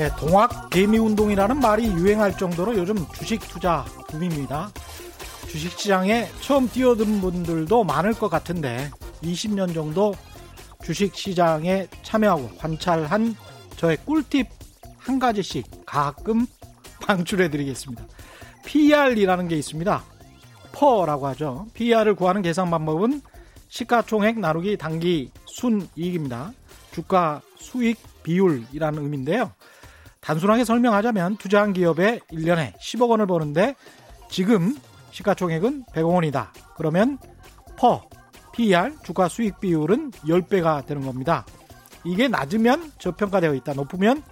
네, 동학 개미 운동이라는 말이 유행할 정도로 요즘 주식 투자 붐입니다. 주식 시장에 처음 뛰어든 분들도 많을 것 같은데 20년 정도 주식 시장에 참여하고 관찰한 저의 꿀팁 한 가지씩 가끔 방출해 드리겠습니다. PR이라는 게 있습니다. 퍼라고 하죠. PR을 구하는 계산 방법은 시가총액 나누기 단기 순이익입니다. 주가 수익 비율이라는 의미인데요. 단순하게 설명하자면 투자한 기업에 1년에 10억 원을 버는데 지금 시가총액은 100억 원이다. 그러면 퍼 PER 주가 수익 비율은 10배가 되는 겁니다. 이게 낮으면 저평가되어 있다. 높으면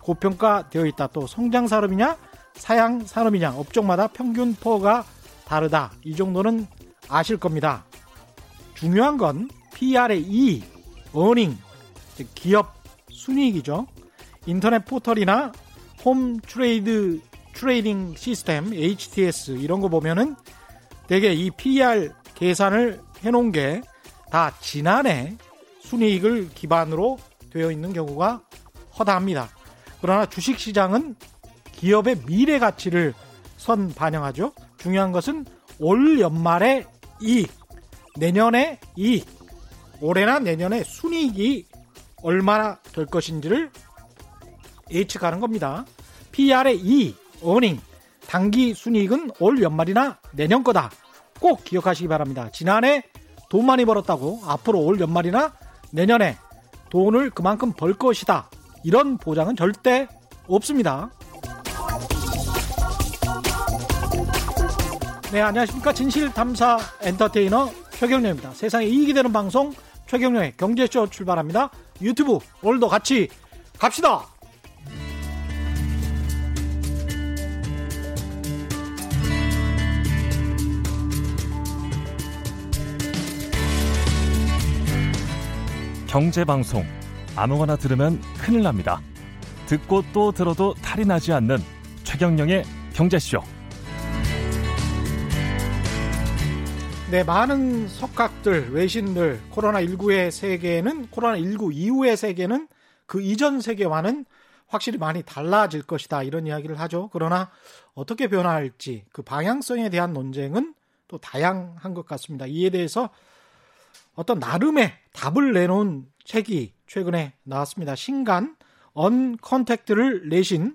고평가되어 있다. 또 성장 산업이냐 사양 산업이냐 업종마다 평균 PER가 다르다. 이 정도는 아실 겁니다. 중요한 건 PER의 E, earning, 기업 순이익이죠. 인터넷 포털이나 home trade trading system HTS 이런 거 보면은 대개 이 PER 계산을 해놓은 게 다 지난해 순이익을 기반으로 되어 있는 경우가 허다합니다. 그러나 주식 시장은 기업의 미래 가치를 선 반영하죠. 중요한 것은 올 연말의 이익, 내년의 이익, 올해나 내년의 순이익이 얼마나 될 것인지를 예측하는 겁니다. PR의 이 어닝 단기 순이익은 올 연말이나 내년 거다. 꼭 기억하시기 바랍니다. 지난해 돈 많이 벌었다고 앞으로 올 연말이나 내년에 돈을 그만큼 벌 것이다. 이런 보장은 절대 없습니다. 네, 안녕하십니까. 진실탐사 엔터테이너 최경련입니다. 세상에 이익이 되는 방송 최경련의 경제쇼 출발합니다. 유튜브 오늘도 같이 갑시다. 경제방송 아무거나 들으면 큰일 납니다. 듣고 또 들어도 탈이 나지 않는 최경영의 경제쇼. 네, 많은 석학들, 외신들, 코로나19의 세계는, 코로나19 이후의 세계는 그 이전 세계와는 확실히 많이 달라질 것이다. 이런 이야기를 하죠. 그러나 어떻게 변화할지 그 방향성에 대한 논쟁은 또 다양한 것 같습니다. 이에 대해서 어떤 나름의 답을 내놓은 책이 최근에 나왔습니다. 신간 Uncontact를 내신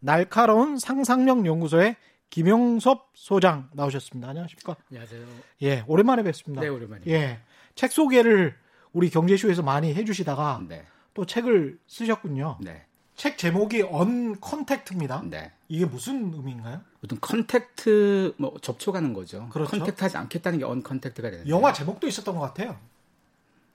날카로운 상상력 연구소의 김용섭 소장 나오셨습니다. 안녕하십니까? 안녕하세요. 예, 오랜만에 뵙습니다. 네, 오랜만에. 예, 책 소개를 우리 경제쇼에서 많이 해주시다가 네. 또 책을 쓰셨군요. 네. 책 제목이 Uncontact입니다. 네. 이게 무슨 의미인가요? 어떤 contact 뭐 접촉하는 거죠. 그렇죠. contact하지 않겠다는 게 uncontact가 되는 영화 제목도 있었던 것 같아요.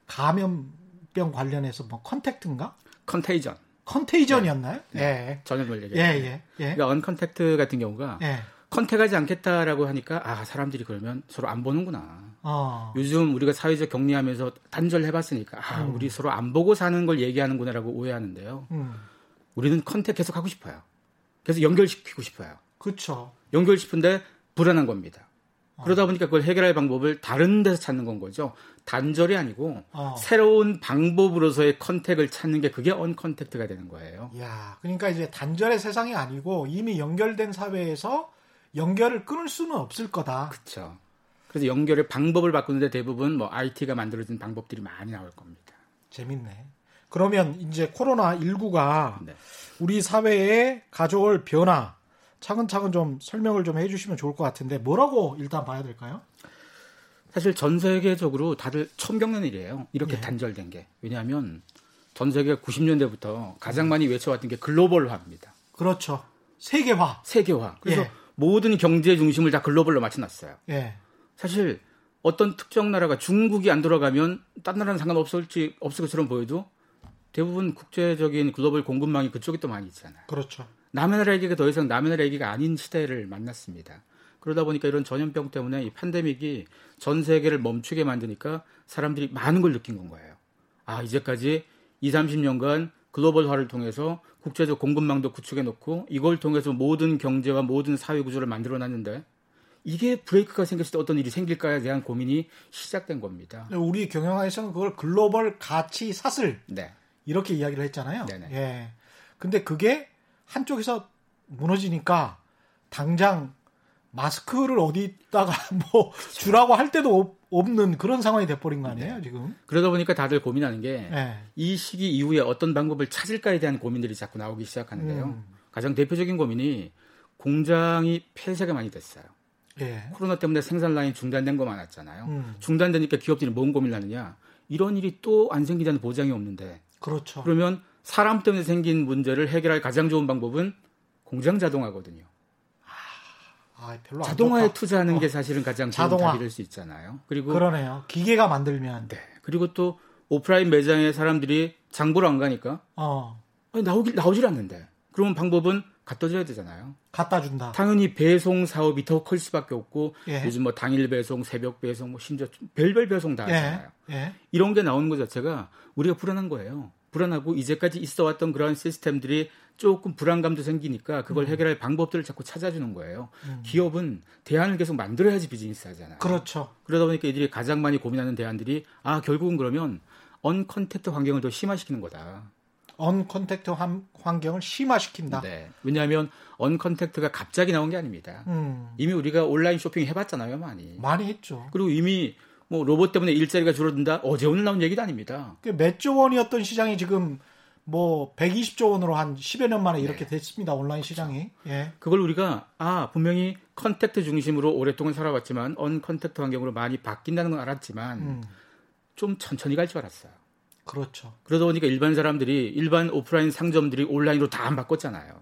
감염병 관련해서 뭐 contact인가? Contagion. Contagion이었나요? 네. 예. 전염을 얘기. 예, 예, 예. 그러니까 uncontact 같은 경우가 예. contact하지 않겠다라고 하니까 아 사람들이 그러면 서로 안 보는구나. 어. 요즘 우리가 사회적 격리하면서 단절 해봤으니까 아 음. 우리 서로 안 보고 사는 걸 얘기하는구나라고 오해하는데요. 음. 우리는 contact 계속 하고 싶어요. 그래서 연결시키고 싶어요. 그렇죠. 연결 싶은데 불안한 겁니다. 그러다 보니까 그걸 해결할 방법을 다른 데서 찾는 건 거죠. 단절이 아니고 어. 새로운 방법으로서의 컨택을 찾는 게 그게 언컨택트가 되는 거예요. 야, 그러니까 이제 단절의 세상이 아니고 이미 연결된 사회에서 연결을 끊을 수는 없을 거다. 그렇죠. 그래서 연결의 방법을 바꾸는데 대부분 뭐 IT가 만들어진 방법들이 많이 나올 겁니다. 재밌네. 그러면 이제 코로나 19가 네. 우리 사회에 가져올 변화 차근차근 좀 설명을 좀 해주시면 좋을 것 같은데 뭐라고 일단 봐야 될까요? 사실 전 세계적으로 다들 처음 겪는 일이에요. 이렇게 예. 단절된 게. 왜냐하면 전 세계가 90년대부터 가장 많이 외쳐왔던 게 글로벌화입니다. 그렇죠. 세계화. 세계화. 그래서 예. 모든 경제 중심을 다 글로벌로 맞춰놨어요. 예. 사실 어떤 특정 나라가 중국이 안 돌아가면 딴 나라는 상관없을지 없을 것처럼 보여도 대부분 국제적인 글로벌 공급망이 그쪽에 또 많이 있잖아요. 그렇죠. 남의 나라 얘기가 더 이상 남의 나라 얘기가 아닌 시대를 만났습니다. 그러다 보니까 이런 전염병 때문에 이 팬데믹이 전 세계를 멈추게 만드니까 사람들이 많은 걸 느낀 건 거예요. 아, 이제까지 2, 30년간 글로벌화를 통해서 국제적 공급망도 구축해 놓고 이걸 통해서 모든 경제와 모든 사회 구조를 만들어 놨는데 이게 브레이크가 생겼을 때 어떤 일이 생길까에 대한 고민이 시작된 겁니다. 우리 경영학에서는 그걸 글로벌 가치 사슬 네. 이렇게 이야기를 했잖아요. 네네. 예. 근데 그게 한쪽에서 무너지니까 당장 마스크를 어디다가 뭐 주라고 할 때도 없는 그런 상황이 돼버린 거 아니에요, 네. 지금? 그러다 보니까 다들 고민하는 게이 네. 시기 이후에 어떤 방법을 찾을까에 대한 고민들이 자꾸 나오기 시작하는데요. 음. 가장 대표적인 고민이 공장이 폐쇄가 많이 됐어요. 예. 코로나 때문에 생산 라인 중단된 거 많았잖아요. 음. 중단되니까 기업들이 뭔 고민을 하느냐? 이런 일이 또 안 생기자는 보장이 없는데. 그렇죠. 그러면 사람 때문에 생긴 문제를 해결할 가장 좋은 방법은 공장 자동화거든요. 아, 별로 자동화에 투자하는 어. 게 사실은 가장 자동화. 좋은 답이 될수 있잖아요. 그리고 그러네요. 기계가 만들면. 네. 그리고 또 오프라인 매장에 사람들이 장보러 안 가니까 어. 아니, 나오길 나오질 않는데. 그러면 방법은 갖다 줘야 되잖아요. 갖다 준다. 당연히 배송 사업이 더 클 수밖에 없고 예. 요즘 뭐 당일 배송, 새벽 배송, 뭐 심지어 별별 배송 다 예. 하잖아요. 예. 이런 게 나오는 것 자체가 우리가 불안한 거예요. 불안하고 이제까지 있어왔던 그런 시스템들이 조금 불안감도 생기니까 그걸 음. 해결할 방법들을 자꾸 찾아주는 거예요. 음. 기업은 대안을 계속 만들어야지 비즈니스 하잖아요. 그렇죠. 그러다 보니까 이들이 가장 많이 고민하는 대안들이 아 결국은 그러면 uncontact 환경을 더 심화시키는 거다. uncontact 환경을 심화시킨다. 네. 왜냐하면 uncontact가 갑자기 나온 게 아닙니다. 음. 이미 우리가 온라인 쇼핑 해봤잖아요, 많이. 많이 했죠. 그리고 이미 뭐 로봇 때문에 일자리가 줄어든다. 어제 오늘 나온 얘기도 아닙니다. 몇 조 원이었던 시장이 지금 뭐 120조 원으로 한 10여 년 만에 이렇게 네. 됐습니다. 온라인 시장이. 예. 그걸 우리가 아 분명히 contact 중심으로 오랫동안 살아왔지만 uncontact 환경으로 많이 바뀐다는 건 알았지만 음. 좀 천천히 갈 줄 알았어요. 그렇죠. 그러다 보니까 일반 사람들이 일반 오프라인 상점들이 온라인으로 다 안 바꿨잖아요.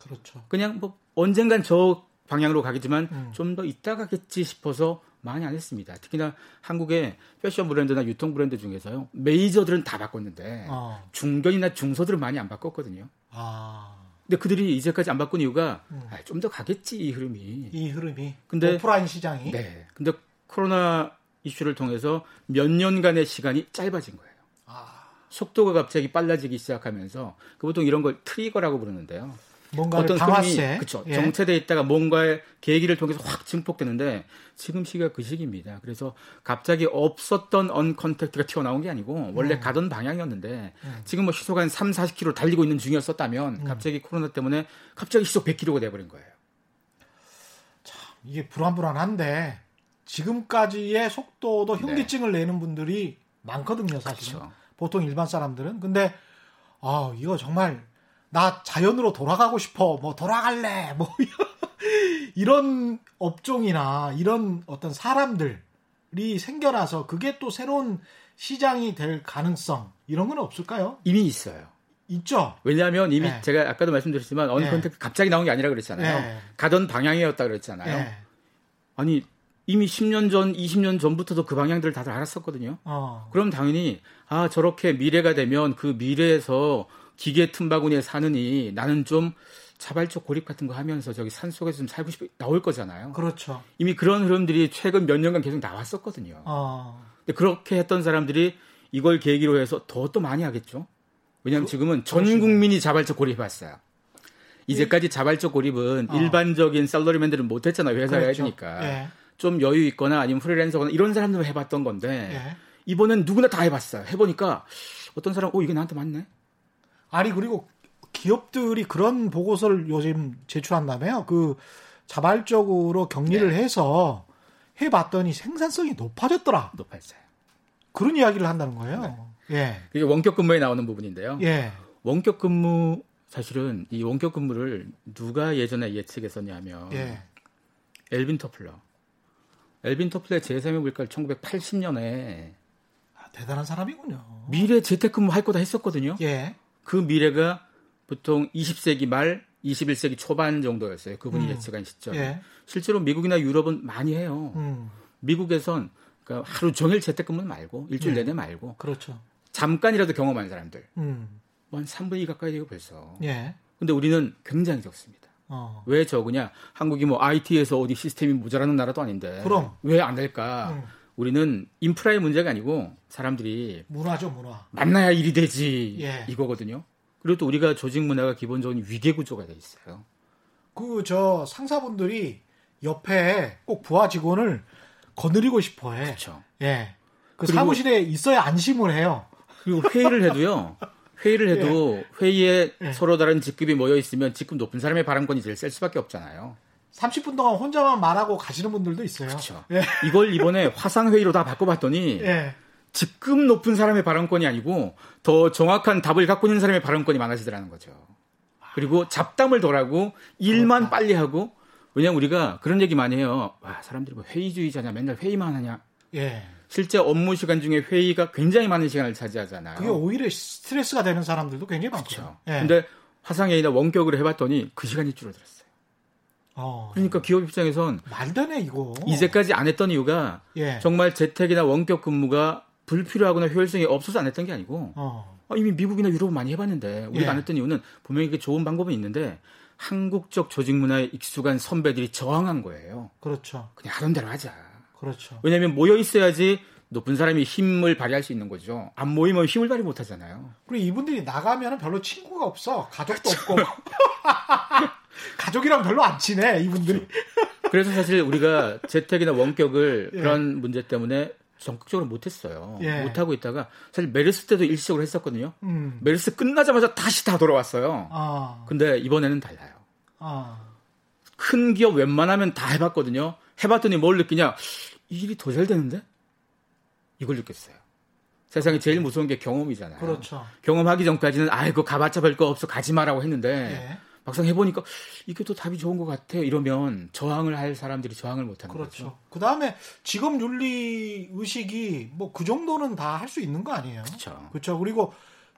그렇죠. 그냥 뭐 언젠간 저 방향으로 가겠지만 음. 좀더 이따 가겠지 싶어서 많이 안 했습니다. 특히나 한국의 패션 브랜드나 유통 브랜드 중에서요. 메이저들은 다 바꿨는데 어. 중견이나 중소들은 많이 안 바꿨거든요. 아. 근데 그들이 이제까지 안 바꾼 이유가 음. 아, 좀더 가겠지 이 흐름이. 이 흐름이. 근데 오프라인 시장이. 네. 근데 코로나 이슈를 통해서 몇 년간의 시간이 짧아진 거예요. 아. 속도가 갑자기 빨라지기 시작하면서 그 보통 이런 걸 트리거라고 부르는데요. 어떤 방화세. 그렇죠. 예. 정체돼 있다가 뭔가의 계기를 통해서 확 증폭되는데 지금 시기가 그 시기입니다. 그래서 갑자기 없었던 언컨택트가 튀어나온 게 아니고 원래 음. 가던 방향이었는데 음. 지금 뭐 시속 한 3, 40km 달리고 있는 중이었었다면 음. 갑자기 코로나 때문에 갑자기 시속 100km가 돼버린 거예요. 참 이게 불안불안한데 지금까지의 속도도 네. 현기증을 네. 내는 분들이 많거든요, 사실은. 그렇죠. 보통 일반 사람들은. 근데 아, 이거 정말 나 자연으로 돌아가고 싶어. 뭐 돌아갈래. 뭐 이런 업종이나 이런 어떤 사람들이 생겨나서 그게 또 새로운 시장이 될 가능성 이런 건 없을까요? 이미 있어요. 있죠. 왜냐하면 이미 네. 제가 아까도 말씀드렸지만 언컨택트 네. 갑자기 나온 게 아니라 그랬잖아요. 네. 가던 방향이었다 그랬잖아요. 네. 아니 이미 10년 전, 20년 전부터도 그 방향들을 다들 알았었거든요. 어. 그럼 당연히 아 저렇게 미래가 되면 그 미래에서 기계 틈바구니에 사느니 나는 좀 자발적 고립 같은 거 하면서 저기 산 속에서 좀 살고 싶어 나올 거잖아요. 그렇죠. 이미 그런 흐름들이 최근 몇 년간 계속 나왔었거든요. 어. 근데 그렇게 했던 사람들이 이걸 계기로 해서 더 또 많이 하겠죠. 왜냐하면 그, 지금은 전 국민이 자발적 고립했어요. 이제까지 자발적 고립은 어. 일반적인 셀러리맨들은 못했잖아요. 회사에 그렇죠. 해주니까. 예. 좀 여유 있거나 아니면 프리랜서거나 이런 사람들은 해봤던 건데 예. 이번엔 누구나 다 해봤어요. 해보니까 어떤 사람, 어 이게 나한테 맞네. 아니 그리고 기업들이 그런 보고서를 요즘 제출한다며요. 그 자발적으로 격리를 네. 해서 해봤더니 생산성이 높아졌더라. 높아졌어요. 그런 이야기를 한다는 거예요. 네. 예. 이게 원격 근무에 나오는 부분인데요. 예. 원격 근무 사실은 이 원격 근무를 누가 예전에 예측했었냐면 예. 엘빈 터플러. 엘빈 터플러의 제3의 물가를 1980년에 아, 대단한 사람이군요. 미래 재택근무 할 거다 했었거든요. 예. 그 미래가 보통 20세기 말 21세기 초반 정도였어요. 그분이 음. 예측한 시점. 예. 실제로 미국이나 유럽은 많이 해요. 음. 미국에선 그러니까 하루 종일 재택근무 말고 일주일 예. 내내 말고 그렇죠. 잠깐이라도 경험한 사람들 음. 뭐한 3분의 2 가까이 되고 벌써. 예. 근데 우리는 굉장히 적습니다. 어. 왜 적으냐? 한국이 뭐 IT에서 어디 시스템이 모자라는 나라도 아닌데. 그럼 왜 안 될까? 음. 우리는 인프라의 문제가 아니고 사람들이 문화죠 문화 만나야 일이 되지 예. 이거거든요. 그리고 또 우리가 조직 문화가 기본적인 위계 구조가 돼 있어요. 그 저 상사분들이 옆에 꼭 부하 직원을 거느리고 싶어해. 그렇죠. 예. 그 사무실에 있어야 안심을 해요. 그리고 회의를 해도요. 회의를 해도 예. 회의에 예. 서로 다른 직급이 모여 있으면 직급 높은 사람의 발언권이 제일 셀 수밖에 없잖아요. 30분 동안 혼자만 말하고 가시는 분들도 있어요. 그렇죠. 예. 이걸 이번에 화상 회의로 다 바꿔봤더니 예. 직급 높은 사람의 발언권이 아니고 더 정확한 답을 갖고 있는 사람의 발언권이 많아지더라는 거죠. 그리고 잡담을 덜하고 일만 그렇다. 빨리 하고 왜냐면 우리가 그런 얘기 많이 해요. 와 사람들이 뭐 회의주의자냐 맨날 회의만 하냐. 예. 실제 업무 시간 중에 회의가 굉장히 많은 시간을 차지하잖아요. 그게 오히려 스트레스가 되는 사람들도 굉장히 많죠. 예. 근데 화상회의나 원격으로 해봤더니 그 시간이 줄어들었어요. 어. 그러니까 기업 입장에선 말되네 이거. 이제까지 안 했던 이유가 예. 정말 재택이나 원격 근무가 불필요하거나 효율성이 없어서 안 했던 게 아니고 어. 아, 이미 미국이나 유럽은 많이 해봤는데 우리가 예. 안 했던 이유는 분명히 이게 좋은 방법은 있는데 한국적 조직 문화에 익숙한 선배들이 저항한 거예요. 그렇죠. 그냥 하던 대로 하자. 그렇죠. 왜냐하면 모여 있어야지 높은 사람이 힘을 발휘할 수 있는 거죠. 안 모이면 힘을 발휘 못 하잖아요. 그리고 이분들이 나가면 별로 친구가 없어. 가족도 없고. 가족이랑 별로 안 친해, 이분들이. 그래서 사실 우리가 재택이나 원격을 예. 그런 문제 때문에 적극적으로 못했어요. 예. 못하고 있다가 사실 메르스 때도 일시적으로 했었거든요. 음. 메르스 끝나자마자 다시 다 돌아왔어요. 아. 근데 이번에는 달라요. 아. 큰 기업 웬만하면 다 해봤거든요. 해봤더니 뭘 느끼냐? 이 일이 더 잘 되는데? 이걸 느꼈어요. 세상에 제일 무서운 게 경험이잖아요. 그렇죠. 경험하기 전까지는 아이고 가봤자 별거 없어 가지 마라고 했는데 예. 막상 해보니까 이게 또 답이 좋은 것 같아 이러면 저항을 할 사람들이 저항을 못하는 그렇죠. 거죠. 그 다음에 직업 윤리 의식이 뭐 그 정도는 다 할 수 있는 거 아니에요? 그렇죠. 그렇죠. 그리고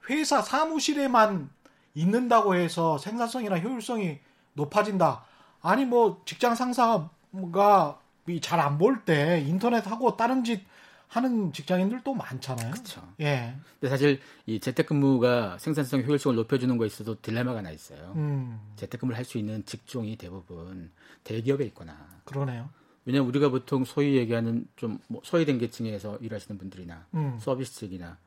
회사 사무실에만 있는다고 해서 생산성이나 효율성이 높아진다. 아니 뭐 직장 상사가 잘 안 볼 때 인터넷 하고 다른 짓 하는 직장인들도 많잖아요. 그렇죠. 예. 근데 사실 이 재택근무가 생산성 효율성을 높여주는 거에 있어도 딜레마가 나 있어요. 음. 재택근무를 할 수 있는 직종이 대부분 대기업에 있거나. 그러네요. 왜냐하면 우리가 보통 소위 얘기하는 좀 뭐 소외된 계층에서 일하시는 분들이나 음. 서비스직이나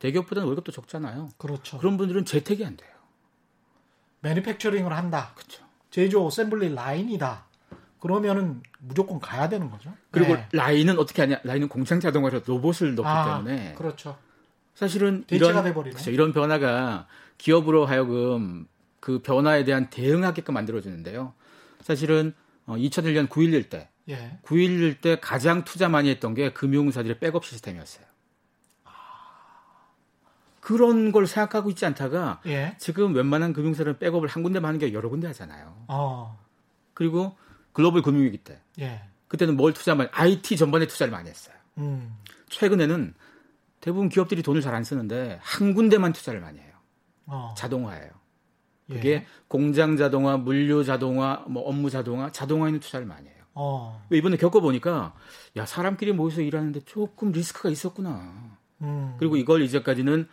대기업보다는 월급도 적잖아요. 그렇죠. 그런 분들은 재택이 안 돼요. manufacturing을 한다. 그렇죠. 제조 assembly line이다. 그러면은 무조건 가야 되는 거죠. 그리고 네. 라인은 어떻게 하냐? 라인은 공장 자동화로 로봇을 넣기 아, 때문에 그렇죠. 사실은 이런 그렇죠. 이런 변화가 기업으로 하여금 그 변화에 대한 대응하게끔 만들어주는데요. 사실은 2001년 어, 9.11 때, 예. 9.11 때 가장 투자 많이 했던 게 금융사들의 백업 시스템이었어요. 그런 걸 생각하고 있지 않다가 예. 지금 웬만한 금융사들은 백업을 한 군데만 하는 게 여러 군데 하잖아요. 어. 그리고 글로벌 금융위기 때. 예. 그때는 뭘 투자만 IT 전반에 투자를 많이 했어요. 음. 최근에는 대부분 기업들이 돈을 잘 안 쓰는데 한 군데만 투자를 많이 해요. 어. 자동화예요. 그게 예. 공장 자동화, 물류 자동화, 뭐 업무 자동화, 자동화에 는 투자를 많이 해요. 어. 이번에 겪어보니까 야 사람끼리 모여서 일하는데 조금 리스크가 있었구나. 음. 그리고 이걸 이제까지는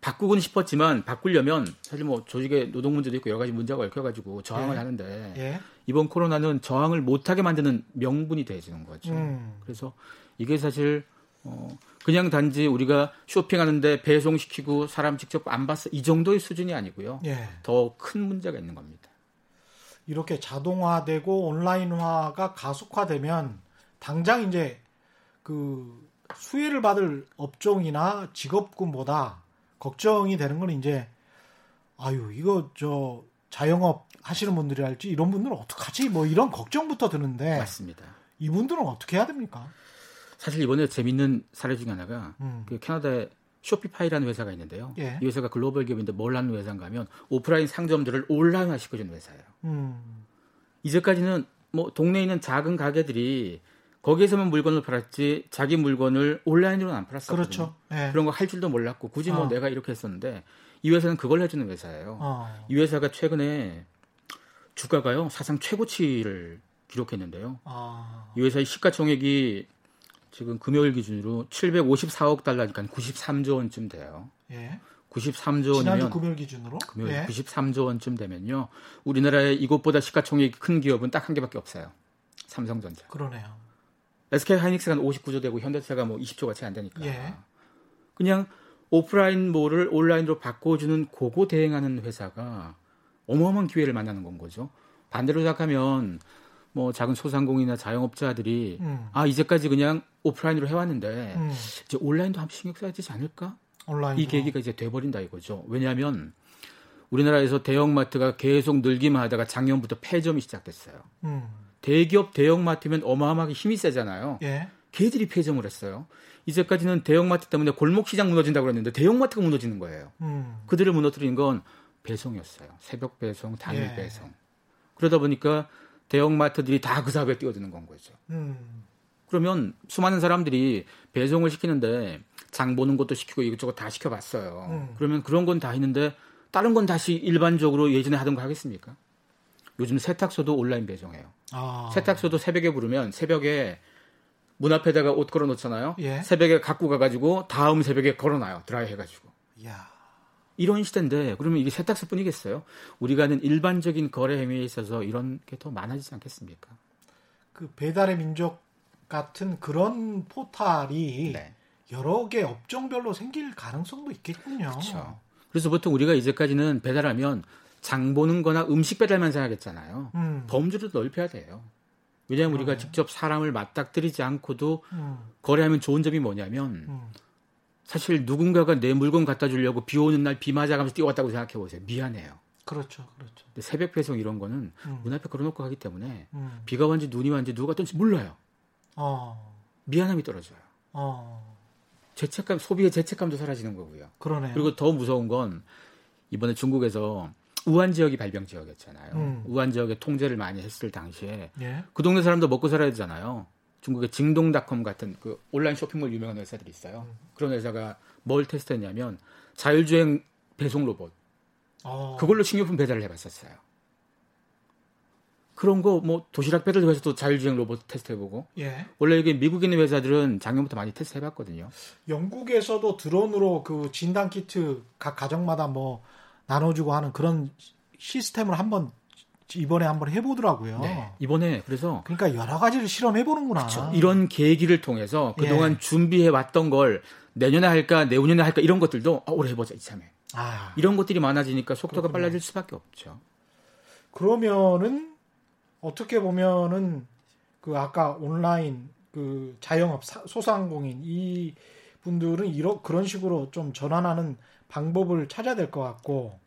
바꾸고는 싶었지만 바꾸려면 사실 뭐 조직의 노동 문제도 있고 여러 가지 문제가 얽혀가지고 저항을 예. 하는데 예. 이번 코로나는 저항을 못하게 만드는 명분이 되지는 거죠. 음. 그래서 이게 사실 어 그냥 단지 우리가 쇼핑하는데 배송시키고 사람 직접 안 봤어 이 정도의 수준이 아니고요. 예. 더큰 문제가 있는 겁니다. 이렇게 자동화되고 온라인화가 가속화되면 당장 이제 그 수혜를 받을 업종이나 직업군보다 걱정이 되는 건 이제 아유 이거 저 자영업 하시는 분들이 할지 이런 분들은 어떡하지 뭐 이런 걱정부터 드는데 맞습니다. 이분들은 어떻게 해야 됩니까? 사실 이번에 재밌는 사례 중에 하나가 음. 그 캐나다에 쇼피파이라는 회사가 있는데요. 예. 이 회사가 글로벌 기업인데 뭘 하는 회사인가 하면 오프라인 상점들을 온라인화 시켜주는 회사예요. 음. 이제까지는 뭐 동네에 있는 작은 가게들이 거기에서만 물건을 팔았지 자기 물건을 온라인으로는 안 팔았었거든요. 그렇죠. 네. 그런 거 할 줄도 몰랐고 굳이 뭐 어. 내가 이렇게 했었는데 이 회사는 그걸 해주는 회사예요. 어. 이 회사가 최근에 주가가요 사상 최고치를 기록했는데요. 아. 이 회사의 시가총액이 지금 금요일 기준으로 754억 달러니까 93조 원쯤 돼요. 예. 93조 지난주 원이면 금요일 기준으로 금요일 예. 93조 원쯤 되면요. 우리나라에 이것보다 시가총액이 큰 기업은 딱 한 개밖에 없어요. 삼성전자. 그러네요. SK 하이닉스가 59조 되고 현대차가 뭐 20조가 채안 되니까. 예. 그냥 오프라인 몰을 온라인으로 바꿔주는 고거 대행하는 회사가 어마어마한 기회를 만나는 건 거죠. 반대로 생각하면 뭐 작은 소상공인이나 자영업자들이 음. 아 이제까지 그냥 오프라인으로 해왔는데 음. 이제 온라인도 한번 신경 써야 되지 않을까? 온라인 이 계기가 이제 돼버린다 이거죠. 왜냐하면 우리나라에서 대형마트가 계속 늘기만 하다가 작년부터 폐점이 시작됐어요. 음. 대기업 대형마트면 어마어마하게 힘이 세잖아요. 예. 걔들이 폐점을 했어요. 이제까지는 대형마트 때문에 골목시장 무너진다고 그랬는데 대형마트가 무너지는 거예요. 음. 그들을 무너뜨린 건 배송이었어요. 새벽 배송, 당일 예. 배송. 그러다 보니까 대형마트들이 다 그 사업에 뛰어드는 건 거죠. 음. 그러면 수많은 사람들이 배송을 시키는데 장 보는 것도 시키고 이것저것 다 시켜봤어요. 음. 그러면 그런 건 다 했는데 다른 건 다시 일반적으로 예전에 하던 거 하겠습니까? 요즘 세탁소도 온라인 배송해요. 아. 세탁소도 새벽에 부르면 새벽에 문 앞에다가 옷 걸어 놓잖아요. 예. 새벽에 갖고 가가지고 다음 새벽에 걸어놔요. 드라이 해가지고. 야. 이런 시대인데 그러면 이게 세탁소뿐이겠어요? 우리가 하는 일반적인 거래 행위에 있어서 이런 게 더 많아지지 않겠습니까? 그 배달의 민족 같은 그런 포탈이 네. 여러 개 업종별로 생길 가능성도 있겠군요. 그렇죠. 그래서 보통 우리가 이제까지는 배달하면 장 보는 거나 음식 배달만 생각했잖아요. 음. 범주를 넓혀야 돼요. 왜냐하면 우리가 직접 사람을 맞닥뜨리지 않고도 음. 거래하면 좋은 점이 뭐냐면 음. 사실 누군가가 내 물건 갖다 주려고 비 오는 날 비 맞아가면서 뛰어왔다고 생각해 보세요. 미안해요. 그렇죠. 그렇죠. 근데 새벽 배송 이런 거는 음. 문 앞에 걸어놓고 가기 때문에 음. 비가 왔는지 눈이 왔는지 누가 왔든지 몰라요. 어. 미안함이 떨어져요. 어. 죄책감, 소비의 죄책감도 사라지는 거고요. 그러네요. 그리고 더 무서운 건 이번에 중국에서 우한 지역이 발병 지역이었잖아요. 음. 우한 지역에 통제를 많이 했을 당시에 예. 그 동네 사람도 먹고 살아야 되잖아요. 중국의 징동닷컴 같은 그 온라인 쇼핑몰 유명한 회사들이 있어요. 그런 회사가 뭘 테스트했냐면 자율주행 배송 로봇 어. 그걸로 식료품 배달을 해봤었어요. 그런 거 뭐 도시락 배달도 해서도 자율주행 로봇 테스트해보고 예. 원래 이게 미국에 있는 회사들은 작년부터 많이 테스트해봤거든요. 영국에서도 드론으로 그 진단 키트 각 가정마다 뭐 나눠주고 하는 그런 시스템을 한번 이번에 한번 해보더라고요. 네. 이번에 그래서 그러니까 여러 가지를 실험해 보는구나. 그렇죠. 이런 계기를 통해서 그동안 예. 준비해 왔던 걸 내년에 할까 내후년에 할까 이런 것들도 아, 올해 해보자 이참에 아, 이런 것들이 많아지니까 속도가 그렇군요. 빨라질 수밖에 없죠. 그러면은 어떻게 보면은 그 아까 온라인 그 자영업 사- 소상공인 이 분들은 이런 그런 식으로 좀 전환하는 방법을 찾아야 될 것 같고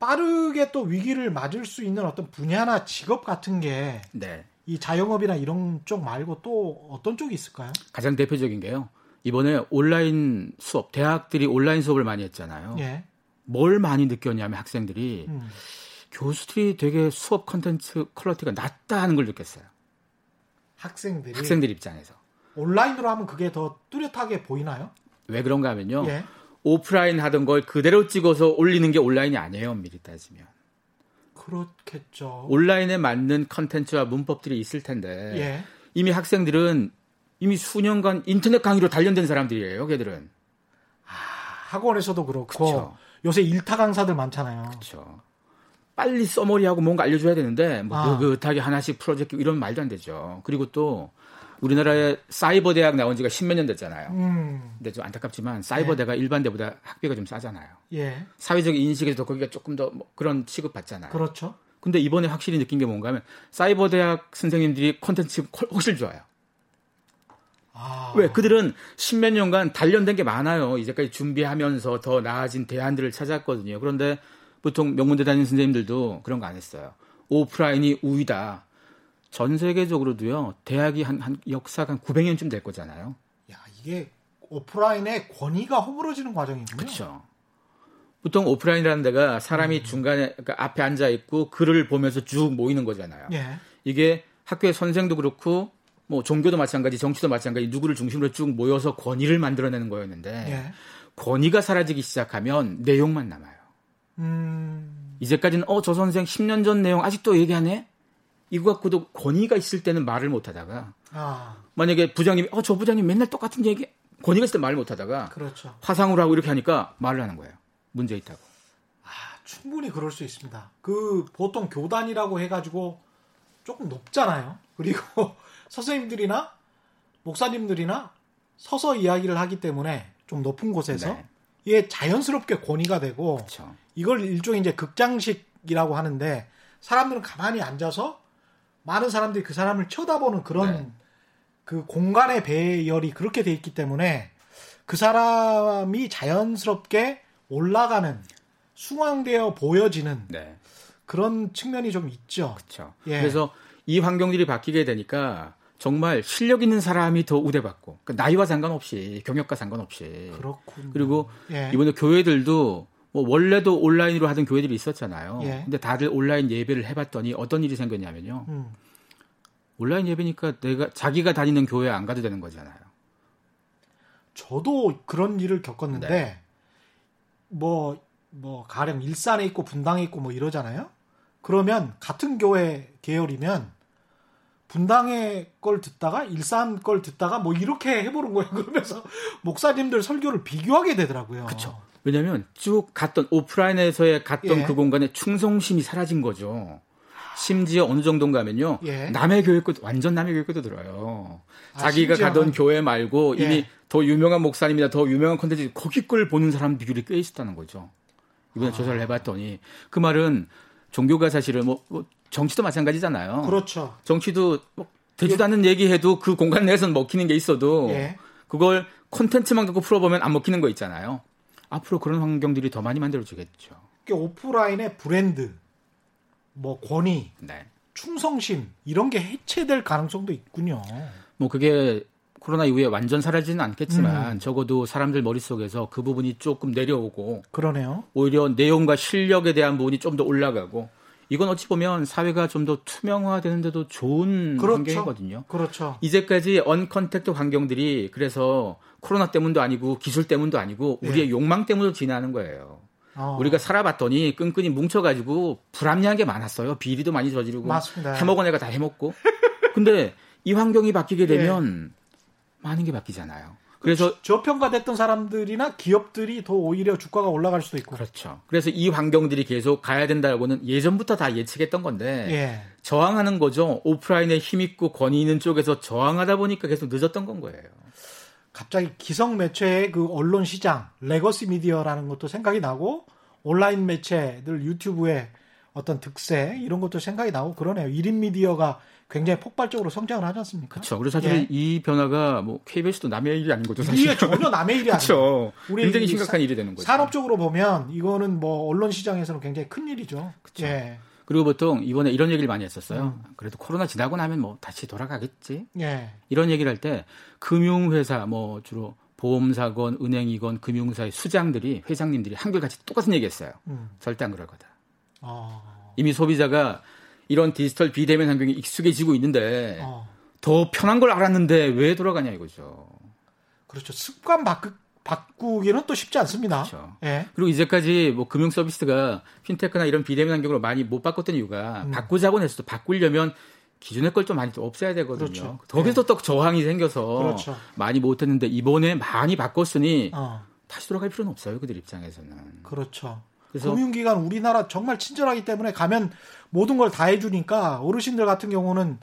빠르게 또 위기를 맞을 수 있는 어떤 분야나 직업 같은 게이 네. 자영업이나 이런 쪽 말고 또 어떤 쪽이 있을까요? 가장 대표적인 게요. 이번에 온라인 수업, 대학들이 온라인 수업을 많이 했잖아요. 예. 뭘 많이 느꼈냐면 학생들이 음. 교수들이 되게 수업 컨텐츠 quality가 낮다 하는 걸 느꼈어요. 학생들이 학생들 입장에서. 온라인으로 하면 그게 더 뚜렷하게 보이나요? 왜 그런가 하면요. 예. 오프라인 하던 걸 그대로 찍어서 올리는 게 온라인이 아니에요. 미리 따지면. 그렇겠죠. 온라인에 맞는 컨텐츠와 문법들이 있을 텐데 예. 이미 학생들은 이미 수년간 인터넷 강의로 단련된 사람들이에요. 걔들은. 학원에서도 그렇고 그쵸. 요새 일타 강사들 많잖아요. 그렇죠. 빨리 써머리하고 뭔가 알려줘야 되는데 뭐 아. 느긋하게 하나씩 프로젝트 이런 말도 안 되죠. 그리고 또 우리나라에 사이버 대학 나온 지가 십몇 년 됐잖아요. 음, 근데 좀 안타깝지만 사이버 대가 일반 대보다 학비가 좀 싸잖아요. 예, 사회적 인식에서 거기가 조금 더 뭐 그런 취급 받잖아요. 그렇죠. 근데 이번에 확실히 느낀 게 뭔가 하면 사이버 대학 선생님들이 콘텐츠 훨씬 좋아요. 아, 왜? 그들은 십몇 년간 단련된 게 많아요. 이제까지 준비하면서 더 나아진 대안들을 찾았거든요. 그런데 보통 명문대 다니는 선생님들도 그런 거 안 했어요. 오프라인이 우위다. 전 세계적으로도요, 대학이 한, 한 역사가 한 900년쯤 될 거잖아요. 야 이게 오프라인의 권위가 허물어지는 과정이군요. 그렇죠. 보통 오프라인이라는 데가 사람이 중간에 그러니까 앞에 앉아 있고 글을 보면서 쭉 모이는 거잖아요. 예, 이게 학교의 선생도 그렇고 뭐 종교도 마찬가지, 정치도 마찬가지 누구를 중심으로 쭉 모여서 권위를 만들어내는 거였는데 예, 권위가 사라지기 시작하면 내용만 남아요. 음, 이제까지는 어 저 선생 10년 전 내용 아직도 얘기하네. 이거 갖고도 권위가 있을 때는 말을 못 하다가 아, 만약에 부장님이 어 저 부장님 맨날 똑같은 얘기 권위가 있을 때 말을 못 하다가 그렇죠. 화상으로 하고 이렇게 하니까 말을 하는 거예요. 문제 있다고. 아, 충분히 그럴 수 있습니다. 그 보통 교단이라고 해 가지고 조금 높잖아요. 그리고 선생님들이나 목사님들이나 서서 이야기를 하기 때문에 좀 높은 곳에서 네. 이게 자연스럽게 권위가 되고 그렇죠. 이걸 일종의 이제 극장식이라고 하는데 사람들은 가만히 앉아서 많은 사람들이 그 사람을 쳐다보는 그런 네. 그 공간의 배열이 그렇게 돼 있기 때문에 그 사람이 자연스럽게 올라가는 숭앙되어 보여지는 네. 그런 측면이 좀 있죠. 그렇죠. 예. 그래서 이 환경들이 바뀌게 되니까 정말 실력 있는 사람이 더 우대받고 그러니까 나이와 상관없이 경력과 상관없이 그렇군. 그리고 예. 이번에 교회들도 뭐 원래도 온라인으로 하던 교회들이 있었잖아요. 예. 근데 다들 온라인 예배를 해봤더니 어떤 일이 생겼냐면요. 음. 온라인 예배니까 내가 자기가 다니는 교회 안 가도 되는 거잖아요. 저도 그런 일을 겪었는데 네. 뭐, 뭐 가령 일산에 있고 분당에 있고 뭐 이러잖아요. 그러면 같은 교회 계열이면 분당의 걸 듣다가 일산 걸 듣다가 뭐 이렇게 해보는 거예요. 그러면서 목사님들 설교를 비교하게 되더라고요. 그쵸. 왜냐면 쭉 갔던 오프라인에서의 갔던 예. 그 공간에 충성심이 사라진 거죠. 심지어 어느 정도인가면요. 예. 남의 교회 것 완전 남의 교회 것도 들어요. 아, 자기가 가던 교회 말고 예. 이미 더 유명한 목사님이나 더 유명한 콘텐츠 거기 걸 보는 사람 비율이 꽤 있었다는 거죠. 이번에 아. 조사를 해봤더니 그 말은 종교가 사실은 뭐, 뭐 정치도 마찬가지잖아요. 그렇죠. 정치도 뭐 되지도 않는 얘기해도 그 공간 내에서는 먹히는 게 있어도 예. 그걸 콘텐츠만 갖고 풀어보면 안 먹히는 거 있잖아요. 앞으로 그런 환경들이 더 많이 만들어지겠죠. 이게 오프라인의 브랜드, 뭐 권위, 네. 충성심 이런 게 해체될 가능성도 있군요. 뭐 그게 코로나 이후에 완전 사라지는 않겠지만 음. 적어도 사람들 머릿속에서 그 부분이 조금 내려오고 그러네요. 오히려 내용과 실력에 대한 부분이 좀 더 올라가고 이건 어찌 보면 사회가 좀 더 투명화되는데도 좋은 그렇죠. 환경이거든요. 그렇죠. 이제까지 언컨택트 환경들이 그래서 코로나 때문도 아니고 기술 때문도 아니고 네. 우리의 욕망 때문으로 지나는 거예요. 어, 우리가 살아봤더니 끈끈이 뭉쳐가지고 불합리한 게 많았어요. 비리도 많이 저지르고 맞습니다. 해먹은 애가 다 해먹고. 근데 이 환경이 바뀌게 예. 되면 많은 게 바뀌잖아요. 그래서 저평가됐던 사람들이나 기업들이 더 오히려 주가가 올라갈 수도 있고. 그렇죠. 그래서 이 환경들이 계속 가야 된다고는 예전부터 다 예측했던 건데 예. 저항하는 거죠. 오프라인에 힘 있고 권위 있는 쪽에서 저항하다 보니까 계속 늦었던 건 거예요. 갑자기 기성 매체의 그 언론 시장, legacy media라는 것도 생각이 나고 온라인 매체들 유튜브의 어떤 득세 이런 것도 생각이 나고 그러네요. 1인 미디어가 굉장히 폭발적으로 성장을 하지 않습니까? 그렇죠. 그래서 사실 예. 이 변화가 뭐 KBS도 남의 일이 아닌 거죠. 사실. 이게 전혀 남의 일이. 그렇죠. 우리 굉장히 이 심각한 사- 일이 되는 거죠. 산업적으로 보면 이거는 뭐 언론 시장에서는 굉장히 큰 일이죠. 그쵸. 예. 그리고 보통 이번에 이런 얘기를 많이 했었어요. 음. 그래도 코로나 지나고 나면 뭐 다시 돌아가겠지. 예. 이런 얘기를 할 때 금융회사 뭐 주로 보험사건, 은행이건 금융사의 수장들이 회장님들이 한결같이 똑같은 얘기했어요. 음. 절대 안 그럴 거다. 어. 이미 소비자가 이런 디지털 비대면 환경에 익숙해지고 있는데 어. 더 편한 걸 알았는데 왜 돌아가냐 이거죠. 그렇죠. 습관 바꾸, 바꾸기는 또 쉽지 않습니다. 그렇죠. 예. 그리고 이제까지 뭐 금융 서비스가 핀테크나 이런 비대면 환경으로 많이 못 바꿨던 이유가 음. 바꾸자고 해서 바꾸려면 기존의 걸 좀 많이 또 없애야 되거든요. 그렇죠. 거기서 또 저항이 생겨서 그렇죠. 많이 못했는데 이번에 많이 바꿨으니 어. 다시 돌아갈 필요는 없어요. 그들 입장에서는. 그렇죠. 그래서 금융기관 우리나라 정말 친절하기 때문에 가면 모든 걸 다 해주니까 어르신들 같은 경우는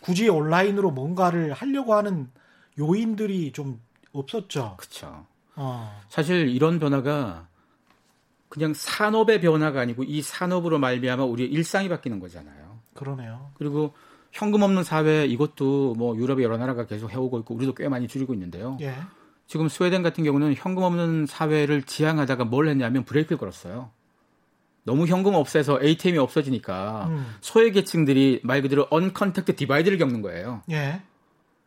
굳이 온라인으로 뭔가를 하려고 하는 요인들이 좀 없었죠. 그렇죠. 어. 사실 이런 변화가 그냥 산업의 변화가 아니고 이 산업으로 말미암아 우리의 일상이 바뀌는 거잖아요. 그러네요. 그리고 현금 없는 사회 이것도 뭐 유럽의 여러 나라가 계속 해오고 있고 우리도 꽤 많이 줄이고 있는데요. 예. 지금 스웨덴 같은 경우는 현금 없는 사회를 지향하다가 뭘 했냐면 브레이크를 걸었어요. 너무 현금 없애서 ATM이 없어지니까 음. 소외 계층들이 말 그대로 uncontact divide를 겪는 거예요. 예.